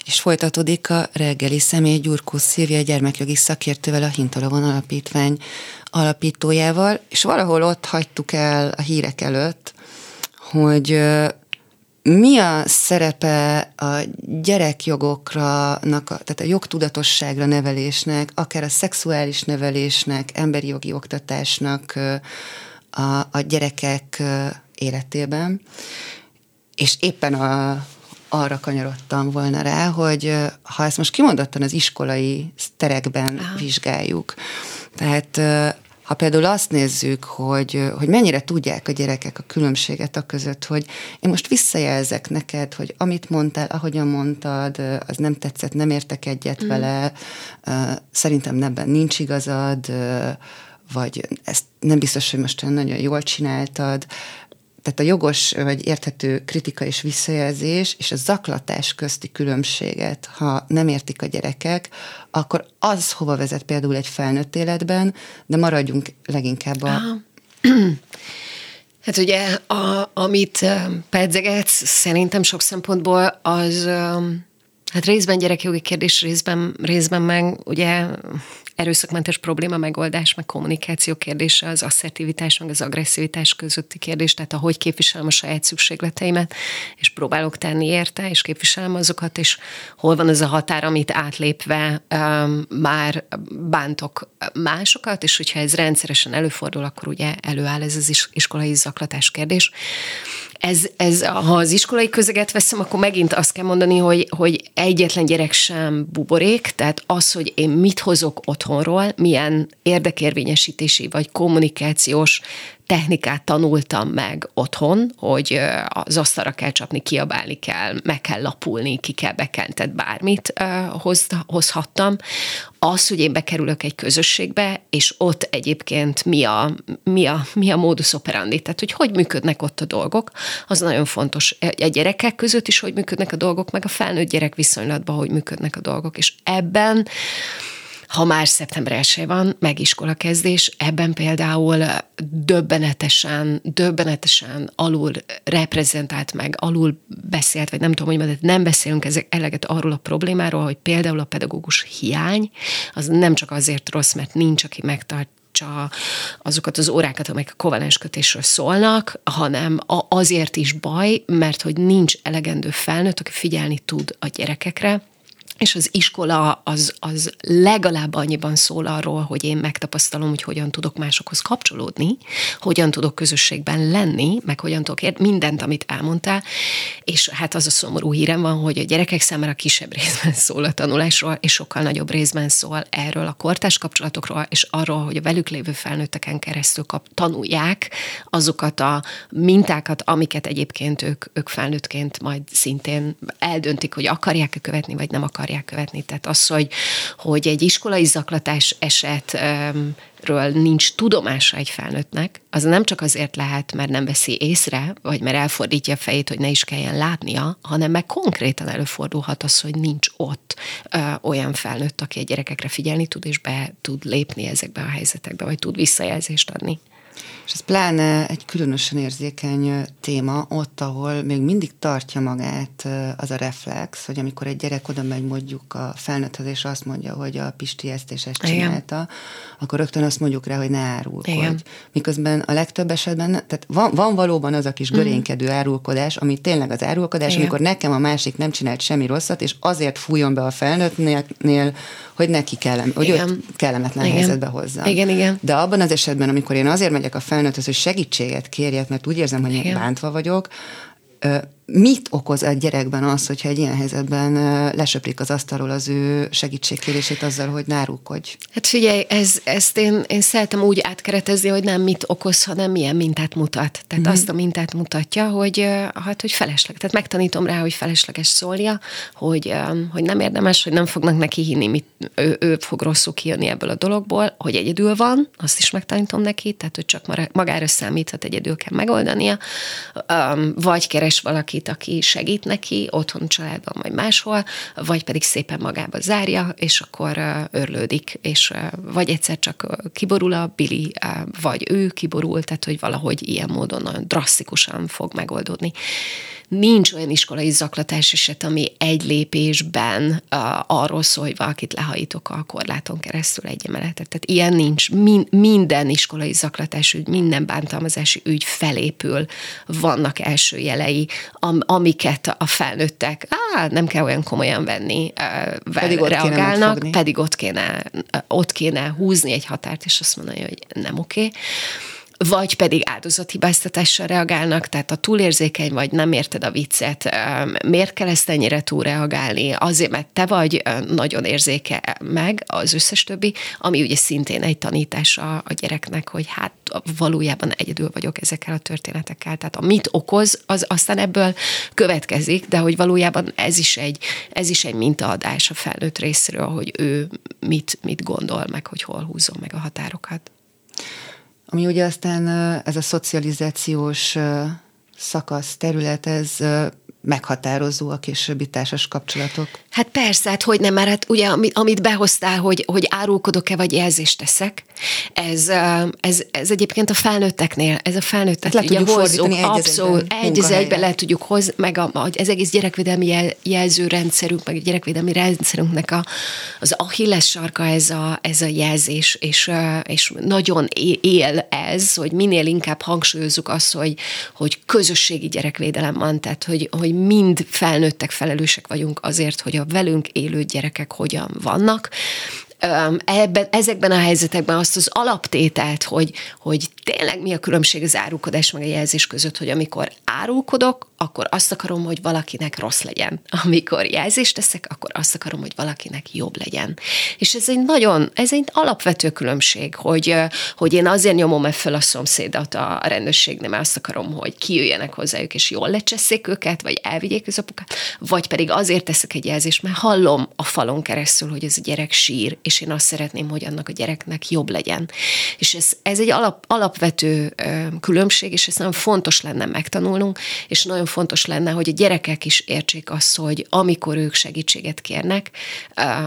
S2: És folytatódik a reggeli személy Gyurkó Szilvia gyermekjogi szakértővel, a Hintalavon Alapítvány alapítójával, és valahol ott hagytuk el a hírek előtt, hogy mi a szerepe a gyerekjogokra, tehát a jogtudatosságra nevelésnek, akár a szexuális nevelésnek, emberi jogi oktatásnak, a, a gyerekek életében, és éppen a, arra kanyarodtam volna rá, hogy ha ezt most kimondottan az iskolai terekben Aha. vizsgáljuk, tehát ha például azt nézzük, hogy, hogy mennyire tudják a gyerekek a különbséget a között, hogy én most visszajelzek neked, hogy amit mondtál, ahogyan mondtad, az nem tetszett, nem értek egyet mm. vele, szerintem ebben nincs igazad, vagy ezt nem biztos, hogy most nagyon jól csináltad, tehát a jogos vagy érthető kritika és visszajelzés és a zaklatás közti különbséget, ha nem értik a gyerekek, akkor az hova vezet például egy felnőtt életben, de maradjunk leginkább a...
S3: Hát ugye, a, amit pedzegetsz, szerintem sok szempontból az, hát részben gyerekjogi kérdés, részben, részben meg ugye erőszakmentes probléma megoldás, meg kommunikáció kérdése, az asszertivitás, meg az agresszivitás közötti kérdés, tehát ahogy képviselem a saját szükségleteimet, és próbálok tenni érte, és képviselem azokat, és hol van az a határ, amit átlépve um, már bántok másokat, és hogyha ez rendszeresen előfordul, akkor ugye előáll ez az iskolai zaklatás kérdés ez, ez, ha az iskolai közeget veszem, akkor megint azt kell mondani, hogy, hogy egyetlen gyerek sem buborék, tehát az, hogy én mit hozok otthonról, milyen érdekérvényesítési vagy kommunikációs technikát tanultam meg otthon, hogy az asztalra kell csapni, kiabálni kell, meg kell lapulni, ki kell bekelni, tehát bármit hoz, hozhattam. Az, hogy én bekerülök egy közösségbe, és ott egyébként mi a, mi a, mi a modus operandi, tehát hogy hogy működnek ott a dolgok, az nagyon fontos. A gyerekek között is, hogy működnek a dolgok, meg a felnőtt gyerek viszonylatban, hogy működnek a dolgok, és ebben ha már szeptember 1 van, meg iskola kezdés, ebben például döbbenetesen, döbbenetesen alul reprezentált meg, alul beszélt, vagy nem tudom, hogy de nem beszélünk ezek eleget arról a problémáról, hogy például a pedagógus hiány, az nem csak azért rossz, mert nincs, aki megtart azokat az órákat, amelyek a kovalens kötésről szólnak, hanem azért is baj, mert hogy nincs elegendő felnőtt, aki figyelni tud a gyerekekre, és az iskola az, az legalább annyiban szól arról, hogy én megtapasztalom, hogy hogyan tudok másokhoz kapcsolódni, hogyan tudok közösségben lenni, meg hogyan tudok érni mindent, amit elmondtál, és hát az a szomorú hírem van, hogy a gyerekek számára kisebb részben szól a tanulásról, és sokkal nagyobb részben szól erről a kortás kapcsolatokról, és arról, hogy a velük lévő felnőtteken keresztül kap, tanulják azokat a mintákat, amiket egyébként ők, ők felnőttként majd szintén eldöntik, hogy akarják-e követni, vagy nem akarják akarják követni. Tehát az, hogy, hogy egy iskolai zaklatás esetről nincs tudomása egy felnőttnek, az nem csak azért lehet, mert nem veszi észre, vagy mert elfordítja a fejét, hogy ne is kelljen látnia, hanem meg konkrétan előfordulhat az, hogy nincs ott ö, olyan felnőtt, aki a gyerekekre figyelni tud, és be tud lépni ezekbe a helyzetekbe, vagy tud visszajelzést adni.
S2: És ez pláne egy különösen érzékeny téma ott, ahol még mindig tartja magát az a reflex, hogy amikor egy gyerek oda megy mondjuk a felnőtthez, és azt mondja, hogy a Pisti ezt és ezt csinálta, Igen. akkor rögtön azt mondjuk rá, hogy ne árulkodj. Igen. Miközben a legtöbb esetben, tehát van, van valóban az a kis mhm. görénykedő árulkodás, ami tényleg az árulkodás, Igen. amikor nekem a másik nem csinált semmi rosszat, és azért fújjon be a felnőttnél, hogy neki kellem, hogy őt kellemetlen igen. helyzetbe hozzam.
S3: Igen, igen.
S2: De abban az esetben, amikor én azért megyek a felnőtthez, hogy segítséget kérjek, mert úgy érzem, hogy én bántva vagyok, mit okoz egy gyerekben az, hogyha egy ilyen helyzetben lesöprik az asztalról az ő segítségkérését azzal, hogy nárulkodj?
S3: Hát figyelj, ez, ezt én, én szeretem úgy átkeretezni, hogy nem mit okoz, hanem milyen mintát mutat. Tehát mm. azt a mintát mutatja, hogy, hát, hogy felesleg. Tehát megtanítom rá, hogy felesleges szólja, hogy, hogy nem érdemes, hogy nem fognak neki hinni, mit, ő, ő fog rosszul kijönni ebből a dologból, hogy egyedül van, azt is megtanítom neki, tehát hogy csak magára számíthat, egyedül kell megoldania, vagy keres valaki valakit, aki segít neki, otthon, családban, vagy máshol, vagy pedig szépen magába zárja, és akkor örlődik, és vagy egyszer csak kiborul a Billy, vagy ő kiborul, tehát hogy valahogy ilyen módon nagyon drasztikusan fog megoldódni nincs olyan iskolai zaklatás eset, ami egy lépésben uh, arról szól, hogy valakit lehajítok a korláton keresztül egy emeletet. Tehát ilyen nincs. Min- minden iskolai zaklatás ügy, minden bántalmazási ügy felépül, vannak első jelei, am- amiket a felnőttek, á, nem kell olyan komolyan venni, uh, pedig ott reagálnak, kéne pedig ott kéne, ott kéne húzni egy határt, és azt mondani, hogy nem oké. Okay vagy pedig áldozathibáztatással reagálnak, tehát a túlérzékeny vagy, nem érted a viccet, miért kell ezt ennyire túlreagálni? Azért, mert te vagy nagyon érzéke meg az összes többi, ami ugye szintén egy tanítása a gyereknek, hogy hát valójában egyedül vagyok ezekkel a történetekkel. Tehát amit okoz, az aztán ebből következik, de hogy valójában ez is egy, ez is egy mintaadás a felnőtt részéről, hogy ő mit, mit gondol, meg hogy hol húzom meg a határokat.
S2: Ami ugye aztán ez a szocializációs szakasz, terület, ez meghatározó a későbbi társas kapcsolatok.
S3: Hát persze, hát hogy nem, mert hát ugye amit, behoztál, hogy, hogy árulkodok-e, vagy jelzést teszek, ez, ez, ez egyébként a felnőtteknél, ez a felnőttek
S2: hát ugye hozzuk,
S3: abszolút, egy az le tudjuk hozni, meg a, a, az egész gyerekvédelmi jel, jelzőrendszerünk, meg a gyerekvédelmi rendszerünknek a, az Achilles sarka ez a, ez a jelzés, és, és nagyon él ez, hogy minél inkább hangsúlyozzuk azt, hogy, hogy közösségi gyerekvédelem van, tehát hogy, hogy hogy mind felnőttek felelősek vagyunk azért, hogy a velünk élő gyerekek hogyan vannak, ebben, ezekben a helyzetekben azt az alaptételt, hogy, hogy tényleg mi a különbség az árulkodás meg a jelzés között, hogy amikor árulkodok, akkor azt akarom, hogy valakinek rossz legyen. Amikor jelzést teszek, akkor azt akarom, hogy valakinek jobb legyen. És ez egy nagyon, ez egy alapvető különbség, hogy, hogy én azért nyomom fel a szomszédat a rendőrségnél, mert azt akarom, hogy kijöjjenek hozzájuk, és jól lecseszék őket, vagy elvigyék az apukát, vagy pedig azért teszek egy jelzést, mert hallom a falon keresztül, hogy ez a gyerek sír, és én azt szeretném, hogy annak a gyereknek jobb legyen. És ez, ez egy alap, alapvető különbség, és ez nagyon fontos lenne megtanulnunk, és nagyon fontos lenne, hogy a gyerekek is értsék azt, hogy amikor ők segítséget kérnek,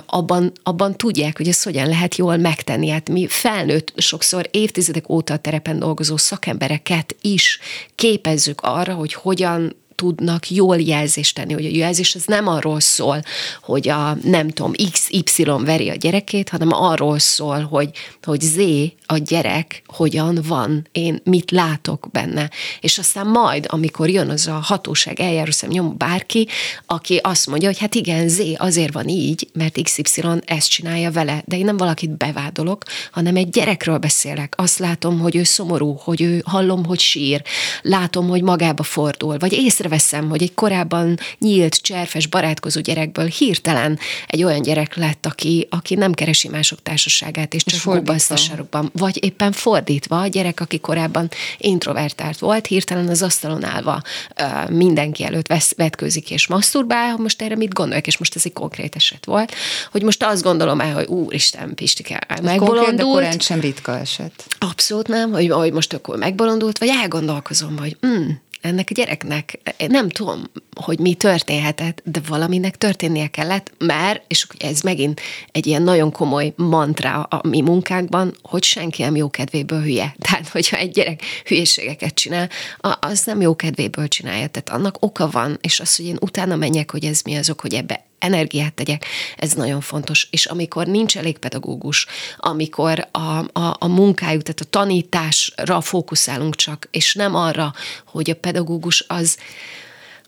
S3: abban, abban tudják, hogy ezt hogyan lehet jól megtenni. Hát mi felnőtt, sokszor évtizedek óta a terepen dolgozó szakembereket is képezzük arra, hogy hogyan tudnak jól jelzést tenni, hogy a jelzés ez nem arról szól, hogy a nem tudom, XY veri a gyerekét, hanem arról szól, hogy, hogy Z a gyerek hogyan van, én mit látok benne. És aztán majd, amikor jön az a hatóság eljárószem nyom bárki, aki azt mondja, hogy hát igen, Z azért van így, mert XY ezt csinálja vele, de én nem valakit bevádolok, hanem egy gyerekről beszélek. Azt látom, hogy ő szomorú, hogy ő hallom, hogy sír, látom, hogy magába fordul, vagy észreveszem, hogy egy korábban nyílt, cserfes, barátkozó gyerekből hirtelen egy olyan gyerek lett, aki, aki nem keresi mások társaságát, és csak gubaszt a sarokban. Vagy éppen fordítva, a gyerek, aki korábban introvertált volt, hirtelen az asztalon állva mindenki előtt vesz, vetkőzik és masturbál, most erre mit gondolok, és most ez egy konkrét eset volt, hogy most azt gondolom el, hogy úristen, Pistike, megbolondult. Konkrét,
S2: de sem ritka eset.
S3: Abszolút nem, hogy, hogy most akkor megbolondult, vagy elgondolkozom, hogy mm, ennek a gyereknek nem tudom, hogy mi történhetett, de valaminek történnie kellett, mert, és ez megint egy ilyen nagyon komoly mantra a mi munkánkban, hogy senki nem jó kedvéből hülye. Tehát, hogyha egy gyerek hülyeségeket csinál, az nem jó kedvéből csinálja. Tehát annak oka van, és az, hogy én utána menjek, hogy ez mi azok, hogy ebbe energiát tegyek, ez nagyon fontos. És amikor nincs elég pedagógus, amikor a, a, a munkájuk, tehát a tanításra fókuszálunk csak, és nem arra, hogy a pedagógus az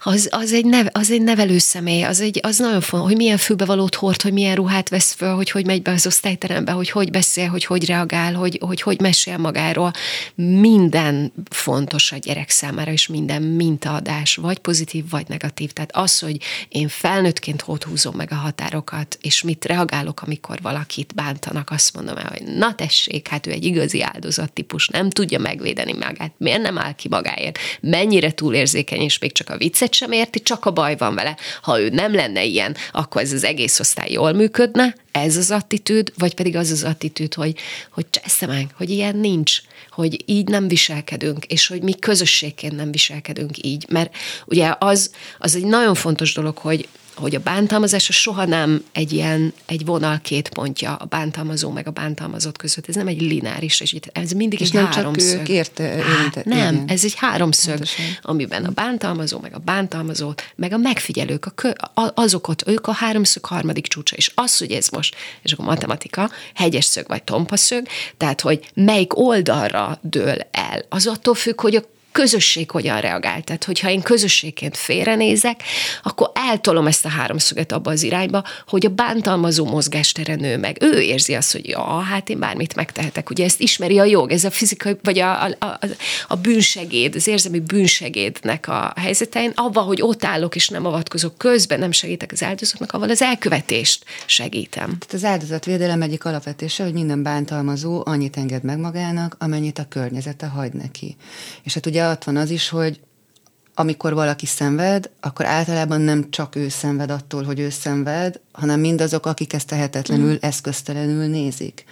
S3: az, az, egy neve, az egy nevelő személy, az, egy, az nagyon fontos, hogy milyen fülbevalót hord, hogy milyen ruhát vesz föl, hogy hogy megy be az osztályterembe, hogy hogy beszél, hogy hogy reagál, hogy hogy, hogy mesél magáról. Minden fontos a gyerek számára, és minden mintaadás, vagy pozitív, vagy negatív. Tehát az, hogy én felnőttként hogy húzom meg a határokat, és mit reagálok, amikor valakit bántanak, azt mondom el, hogy na tessék, hát ő egy igazi áldozat típus, nem tudja megvédeni magát, miért nem áll ki magáért, mennyire túlérzékeny, és még csak a viccet sem érti, csak a baj van vele. Ha ő nem lenne ilyen, akkor ez az egész osztály jól működne, ez az attitűd, vagy pedig az az attitűd, hogy, hogy csessze meg, hogy ilyen nincs, hogy így nem viselkedünk, és hogy mi közösségként nem viselkedünk így. Mert ugye az, az egy nagyon fontos dolog, hogy hogy a bántalmazás soha nem egy ilyen, egy vonal két pontja a bántalmazó meg a bántalmazott között. Ez nem egy lineáris, és ez mindig és egy nem háromszög. Csak ők
S2: érte,
S3: érte, nem, igen. ez egy háromszög, Pontosan. amiben a bántalmazó, meg a bántalmazó, meg a megfigyelők, a kö, azok ott, ők a háromszög harmadik csúcsa, és az, hogy ez most, és akkor matematika, hegyes szög vagy tompaszög, tehát, hogy melyik oldalra dől el, az attól függ, hogy a közösség hogyan reagál. Tehát, hogyha én közösségként félrenézek, akkor eltolom ezt a háromszöget abba az irányba, hogy a bántalmazó mozgástere nő meg. Ő érzi azt, hogy ja, hát én bármit megtehetek. Ugye ezt ismeri a jog, ez a fizikai, vagy a, a, a, a bűnsegéd, az érzelmi bűnsegédnek a helyzetein, abban, hogy ott állok és nem avatkozok közben, nem segítek az áldozatnak, avval az elkövetést segítem.
S2: Tehát az áldozatvédelem egyik alapvetése, hogy minden bántalmazó annyit enged meg magának, amennyit a környezete hagy neki. És hát ugye ott van az is, hogy amikor valaki szenved, akkor általában nem csak ő szenved attól, hogy ő szenved, hanem mindazok, akik ezt tehetetlenül, mm. eszköztelenül nézik.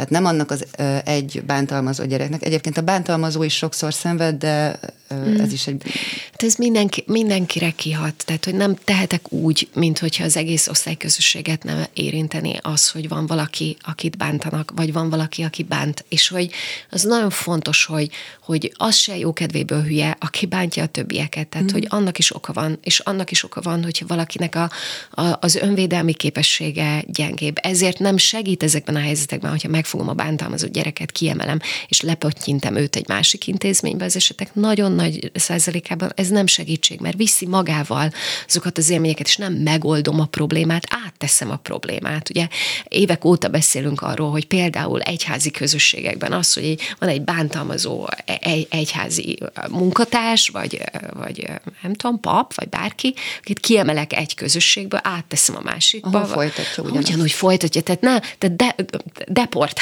S2: Tehát nem annak az egy bántalmazó gyereknek. Egyébként a bántalmazó is sokszor szenved, de mm. ez is egy...
S3: Hát ez mindenki, mindenkire kihat. Tehát, hogy nem tehetek úgy, mint hogyha az egész osztályközösséget nem érinteni az, hogy van valaki, akit bántanak, vagy van valaki, aki bánt. És hogy az nagyon fontos, hogy, hogy az se jó kedvéből hülye, aki bántja a többieket. Tehát, mm. hogy annak is oka van, és annak is oka van, hogyha valakinek a, a, az önvédelmi képessége gyengébb. Ezért nem segít ezekben a helyzetekben, hogyha megfogom a bántalmazott gyereket, kiemelem, és lepöttyintem őt egy másik intézménybe, az esetek nagyon nagy százalékában ez nem segítség, mert viszi magával azokat az élményeket, és nem megoldom a problémát, átteszem a problémát. Ugye évek óta beszélünk arról, hogy például egyházi közösségekben az, hogy van egy bántalmazó egy, egyházi munkatárs, vagy, vagy nem tudom, pap, vagy bárki, akit kiemelek egy közösségből, átteszem a másikba.
S2: Ahol folytatja ugyanazt.
S3: Ugyanúgy folytatja, tehát, ne, tehát de,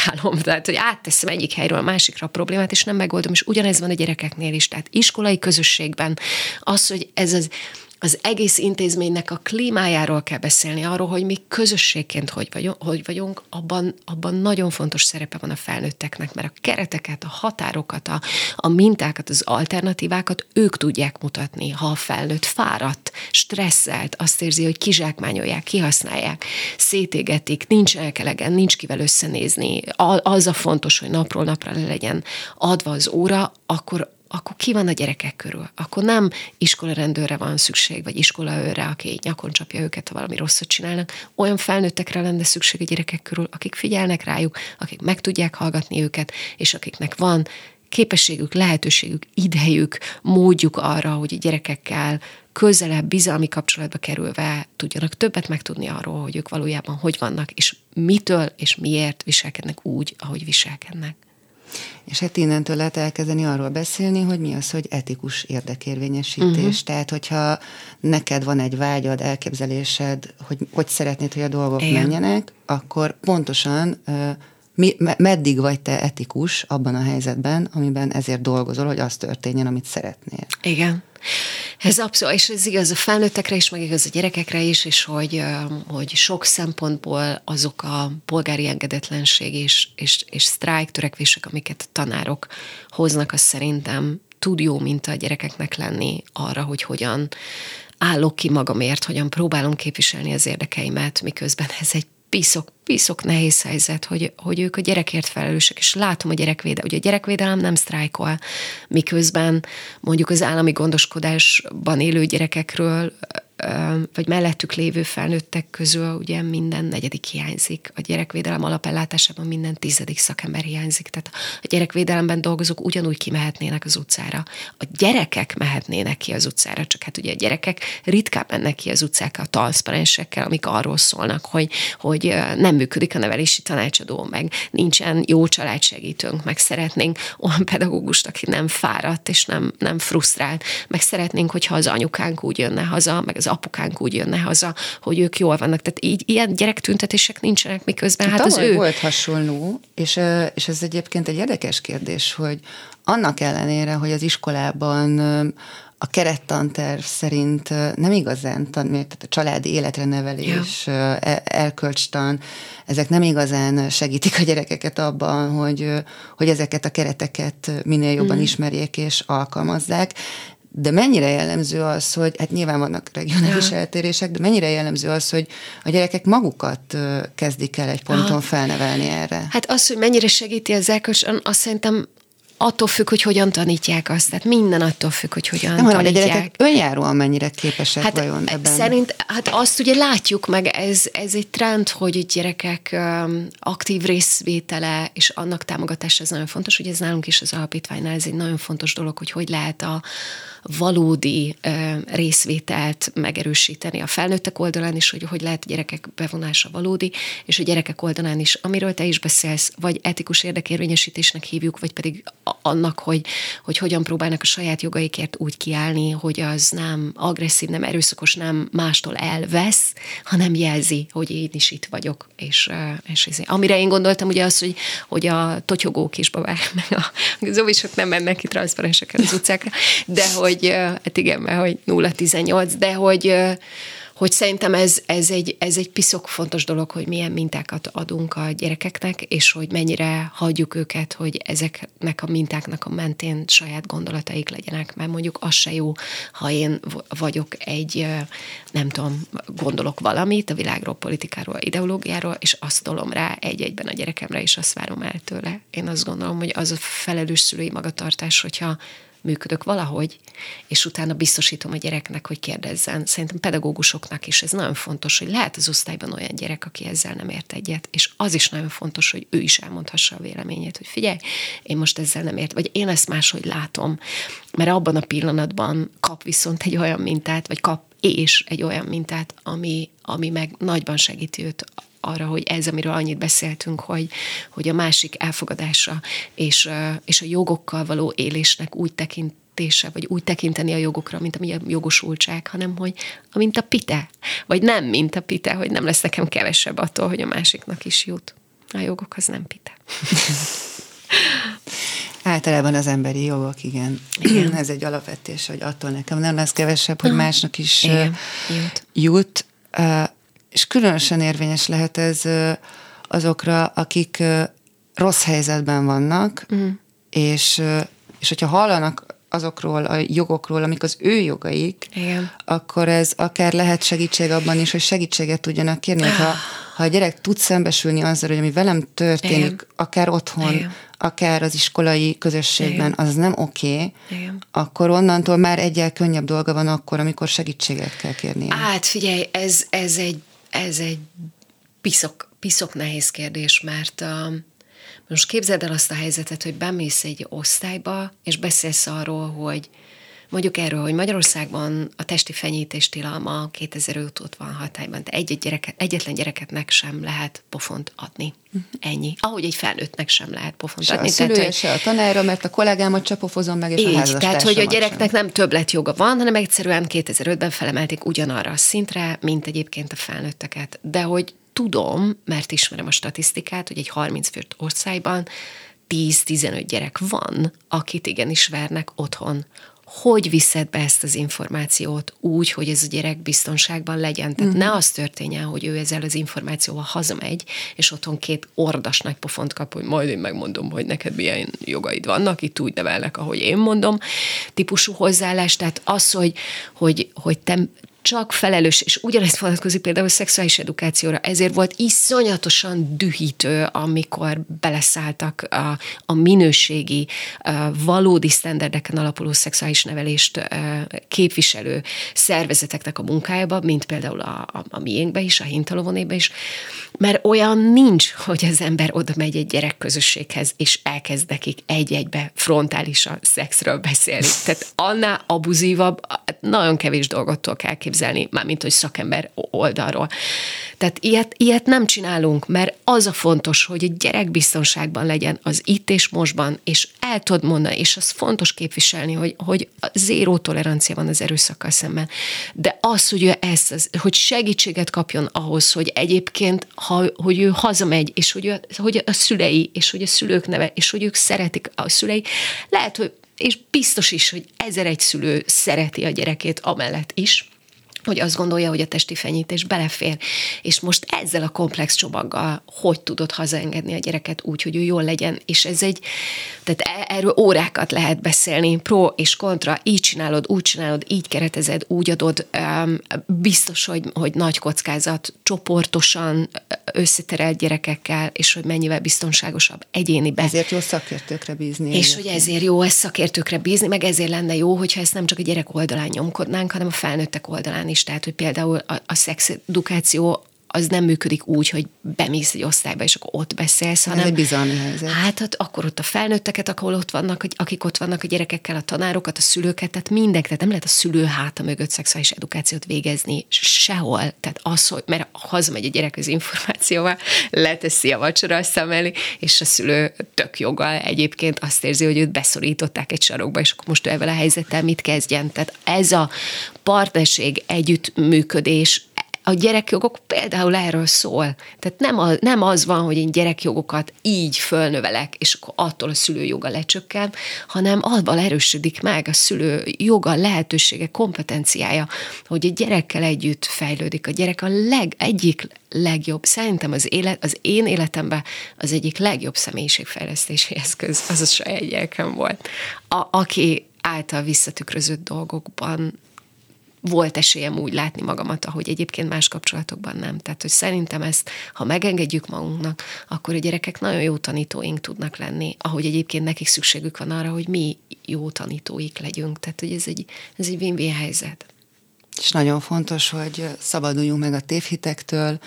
S3: deportálom, tehát hogy átteszem egyik helyről a másikra a problémát, és nem megoldom, és ugyanez van a gyerekeknél is, tehát iskolai közösségben az, hogy ez az az egész intézménynek a klímájáról kell beszélni, arról, hogy mi közösségként hogy vagyunk, hogy vagyunk abban, abban nagyon fontos szerepe van a felnőtteknek, mert a kereteket, a határokat, a, a mintákat, az alternatívákat ők tudják mutatni, ha a felnőtt fáradt, stresszelt, azt érzi, hogy kizsákmányolják, kihasználják, szétégetik, nincs elkelegen, nincs kivel összenézni, az a fontos, hogy napról napra le legyen adva az óra, akkor akkor ki van a gyerekek körül? Akkor nem iskolarendőrre van szükség, vagy iskolaőrre, aki nyakon csapja őket, ha valami rosszat csinálnak. Olyan felnőttekre lenne szükség a gyerekek körül, akik figyelnek rájuk, akik meg tudják hallgatni őket, és akiknek van képességük, lehetőségük, idejük, módjuk arra, hogy a gyerekekkel közelebb, bizalmi kapcsolatba kerülve tudjanak többet megtudni arról, hogy ők valójában hogy vannak, és mitől és miért viselkednek úgy, ahogy viselkednek.
S2: És hát innentől lehet elkezdeni arról beszélni, hogy mi az, hogy etikus érdekérvényesítés. Uh-huh. Tehát, hogyha neked van egy vágyad, elképzelésed, hogy hogy szeretnéd, hogy a dolgok Igen. menjenek, akkor pontosan mi, meddig vagy te etikus abban a helyzetben, amiben ezért dolgozol, hogy az történjen, amit szeretnél.
S3: Igen. Ez abszolút, és ez igaz a felnőttekre is, meg igaz a gyerekekre is, és hogy, hogy sok szempontból azok a polgári engedetlenség és, és, és sztrájk törekvések, amiket a tanárok hoznak, az szerintem tud jó mint a gyerekeknek lenni arra, hogy hogyan állok ki magamért, hogyan próbálom képviselni az érdekeimet, miközben ez egy piszok, piszok nehéz helyzet, hogy, hogy ők a gyerekért felelősek, és látom a gyerekvédelem, hogy a gyerekvédelem nem sztrájkol, miközben mondjuk az állami gondoskodásban élő gyerekekről vagy mellettük lévő felnőttek közül ugye minden negyedik hiányzik. A gyerekvédelem alapellátásában minden tizedik szakember hiányzik. Tehát a gyerekvédelemben dolgozók ugyanúgy kimehetnének az utcára. A gyerekek mehetnének ki az utcára, csak hát ugye a gyerekek ritkán mennek ki az utcákra a transzparensekkel, amik arról szólnak, hogy, hogy nem működik a nevelési tanácsadó, meg nincsen jó családsegítőnk, meg szeretnénk olyan pedagógust, aki nem fáradt és nem, nem frusztrált, meg szeretnénk, hogyha az anyukánk úgy jönne haza, meg az apukánk úgy jönne haza, hogy ők jól vannak. Tehát így ilyen gyerektüntetések nincsenek, miközben hát az ő...
S2: volt hasonló, és, és ez egyébként egy érdekes kérdés, hogy annak ellenére, hogy az iskolában a kerettanterv szerint nem igazán tan, tehát a családi életre nevelés, ja. Elkölcstan, ezek nem igazán segítik a gyerekeket abban, hogy, hogy ezeket a kereteket minél jobban mm. ismerjék és alkalmazzák. De mennyire jellemző az, hogy, hát nyilván vannak regionális ja. eltérések, de mennyire jellemző az, hogy a gyerekek magukat kezdik el egy ponton Aha. felnevelni erre?
S3: Hát az, hogy mennyire segíti az elkös, azt szerintem attól függ, hogy hogyan tanítják azt. Tehát minden attól függ, hogy hogyan Nem tanítják. Nem, a gyerekek
S2: önjáróan mennyire képesek
S3: hát
S2: vajon ebben?
S3: Szerint, hát azt ugye látjuk meg, ez, ez egy trend, hogy a gyerekek um, aktív részvétele és annak támogatása ez nagyon fontos, hogy ez nálunk is az alapítványnál ez egy nagyon fontos dolog, hogy hogy lehet a, valódi részvételt megerősíteni a felnőttek oldalán is, hogy hogy lehet a gyerekek bevonása valódi, és a gyerekek oldalán is, amiről te is beszélsz, vagy etikus érdekérvényesítésnek hívjuk, vagy pedig annak, hogy, hogy hogyan próbálnak a saját jogaikért úgy kiállni, hogy az nem agresszív, nem erőszakos, nem mástól elvesz, hanem jelzi, hogy én is itt vagyok. És, és ez, amire én gondoltam, ugye az, hogy, hogy a totyogó kisbabák, meg a, zovisok nem mennek ki transzparensekkel az utcákra, de hogy hogy hát igen, mert hogy 0-18, de hogy, hogy szerintem ez, ez, egy, ez egy piszok fontos dolog, hogy milyen mintákat adunk a gyerekeknek, és hogy mennyire hagyjuk őket, hogy ezeknek a mintáknak a mentén saját gondolataik legyenek, mert mondjuk az se jó, ha én vagyok egy, nem tudom, gondolok valamit a világról, politikáról, ideológiáról, és azt tolom rá egy-egyben a gyerekemre, és azt várom el tőle. Én azt gondolom, hogy az a felelős szülői magatartás, hogyha működök valahogy, és utána biztosítom a gyereknek, hogy kérdezzen. Szerintem pedagógusoknak is ez nagyon fontos, hogy lehet az osztályban olyan gyerek, aki ezzel nem ért egyet, és az is nagyon fontos, hogy ő is elmondhassa a véleményét, hogy figyelj, én most ezzel nem ért, vagy én ezt máshogy látom, mert abban a pillanatban kap viszont egy olyan mintát, vagy kap és egy olyan mintát, ami, ami meg nagyban segíti őt arra, hogy ez, amiről annyit beszéltünk, hogy, hogy a másik elfogadása és, és a jogokkal való élésnek úgy tekint, vagy úgy tekinteni a jogokra, mint a jogosultság, hanem hogy mint a pite, vagy nem mint a pite, hogy nem lesz nekem kevesebb attól, hogy a másiknak is jut. A jogok az nem pite.
S2: Általában az emberi jogok, igen. igen. Ez egy alapvetés, hogy attól nekem nem lesz kevesebb, hogy másnak is igen. jut. jut és különösen érvényes lehet ez azokra, akik rossz helyzetben vannak, mm. és, és hogyha hallanak azokról a jogokról, amik az ő jogaik, Igen. akkor ez akár lehet segítség abban is, hogy segítséget tudjanak kérni. Ha, ha a gyerek tud szembesülni azzal, hogy ami velem történik, Igen. akár otthon, Igen. Akár az iskolai közösségben, Igen. az nem oké, okay, akkor onnantól már egyel könnyebb dolga van akkor, amikor segítséget kell kérni.
S3: Hát figyelj, ez, ez egy, ez egy piszok, piszok nehéz kérdés, mert a, most képzeld el azt a helyzetet, hogy bemész egy osztályba, és beszélsz arról, hogy Mondjuk erről, hogy Magyarországban a testi fenyítés tilalma 2005 óta van hatályban, de egy, -egy gyereke, egyetlen gyereketnek sem lehet pofont adni. Ennyi. Ahogy egy felnőttnek sem lehet pofont
S2: se
S3: adni.
S2: A szülője, tehát, se a tanára, mert a kollégámat csapofozom meg, és így, a
S3: Tehát, hogy a gyereknek sem. nem többlet joga van, hanem egyszerűen 2005-ben felemelték ugyanarra a szintre, mint egyébként a felnőtteket. De hogy tudom, mert ismerem a statisztikát, hogy egy 30 fős országban 10-15 gyerek van, akit igenis vernek otthon hogy viszed be ezt az információt úgy, hogy ez a gyerek biztonságban legyen. Tehát uh-huh. ne az történjen, hogy ő ezzel az információval hazamegy, és otthon két ordas nagy pofont kap, hogy majd én megmondom, hogy neked milyen jogaid vannak, itt úgy nevelnek, ahogy én mondom, típusú hozzáállás. Tehát az, hogy, hogy, hogy te csak felelős, és ugyanezt vonatkozik például a szexuális edukációra, ezért volt iszonyatosan dühítő, amikor beleszálltak a, a minőségi, a valódi sztenderdeken alapuló szexuális nevelést képviselő szervezeteknek a munkájába, mint például a, a, a miénkbe is, a hintalovonébe is, mert olyan nincs, hogy az ember oda megy egy gyerekközösséghez, és elkezd nekik egy-egybe frontálisan szexről beszélni. Tehát annál abuzívabb, nagyon kevés dolgottól kell képzelni elképzelni, mármint, hogy szakember oldalról. Tehát ilyet, ilyet nem csinálunk, mert az a fontos, hogy a gyerek biztonságban legyen az itt és mostban, és el tudod mondani, és az fontos képviselni, hogy, hogy zéró tolerancia van az erőszakkal szemben. De az, hogy ő ezt, az, hogy segítséget kapjon ahhoz, hogy egyébként, ha, hogy ő hazamegy, és hogy, ő, hogy a szülei, és hogy a szülők neve, és hogy ők szeretik a szülei, lehet, hogy és biztos is, hogy ezer egy szülő szereti a gyerekét amellett is, hogy azt gondolja, hogy a testi fenyítés belefér. És most ezzel a komplex csomaggal hogy tudod hazaengedni a gyereket úgy, hogy ő jól legyen. És ez egy, tehát e- erről órákat lehet beszélni, pro és kontra, így csinálod, úgy csinálod, így keretezed, úgy adod, biztos, hogy, hogy nagy kockázat, csoportosan összeterelt gyerekekkel, és hogy mennyivel biztonságosabb egyénibe.
S2: Ezért jó szakértőkre bízni.
S3: És hogy ezért jó ezt szakértőkre bízni, meg ezért lenne jó, hogyha ezt nem csak a gyerek oldalán nyomkodnánk, hanem a felnőttek oldalán is. Tehát, hogy például a, a szexedukáció az nem működik úgy, hogy bemész egy osztályba, és akkor ott beszélsz, hanem...
S2: Ez egy bizalmi helyzet.
S3: Hát, hát akkor ott a felnőtteket, ahol ott vannak, akik ott vannak a gyerekekkel, a tanárokat, a szülőket, tehát mindenki, tehát nem lehet a szülő háta mögött szexuális edukációt végezni sehol. Tehát az, hogy, mert hazamegy a gyerek az információval, leteszi a vacsora szemeli, és a szülő tök joga egyébként azt érzi, hogy őt beszorították egy sarokba, és akkor most ő ezzel a helyzettel mit kezdjen. Tehát ez a partnerség, együttműködés, a gyerekjogok például erről szól. Tehát nem, a, nem az van, hogy én gyerekjogokat így fölnövelek, és akkor attól a szülő joga lecsökken, hanem abban erősödik meg a szülő joga, lehetősége, kompetenciája, hogy a gyerekkel együtt fejlődik. A gyerek a leg, egyik legjobb, szerintem az, élet, az én életemben az egyik legjobb személyiségfejlesztési eszköz, az a saját gyerekem volt. A, aki által visszatükrözött dolgokban volt esélyem úgy látni magamat, ahogy egyébként más kapcsolatokban nem. Tehát, hogy szerintem ezt, ha megengedjük magunknak, akkor a gyerekek nagyon jó tanítóink tudnak lenni, ahogy egyébként nekik szükségük van arra, hogy mi jó tanítóik legyünk. Tehát, hogy ez egy, ez egy win-win helyzet.
S2: És nagyon fontos, hogy szabaduljunk meg a tévhitektől,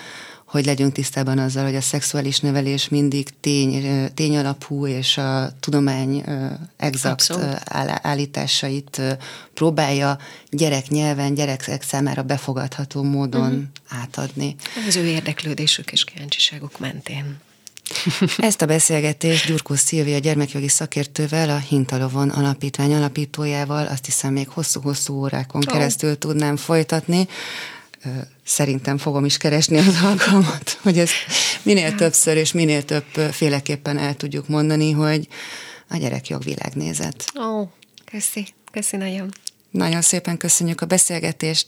S2: hogy legyünk tisztában azzal, hogy a szexuális nevelés mindig tény, tényalapú, és a tudomány exakt Abszolút. állításait próbálja gyerek nyelven, gyerekek számára befogadható módon uh-huh. átadni.
S3: Az ő érdeklődésük és kíváncsiságuk mentén.
S2: Ezt a beszélgetést Gyurkó Szilvia gyermekjogi szakértővel, a Hintalovon alapítvány alapítójával azt hiszem még hosszú-hosszú órákon oh. keresztül tudnám folytatni szerintem fogom is keresni az alkalmat, hogy ezt minél többször és minél több féleképpen el tudjuk mondani, hogy a gyerekjog világnézet.
S3: Ó, oh, köszi, köszi nagyon.
S2: Nagyon szépen köszönjük a beszélgetést.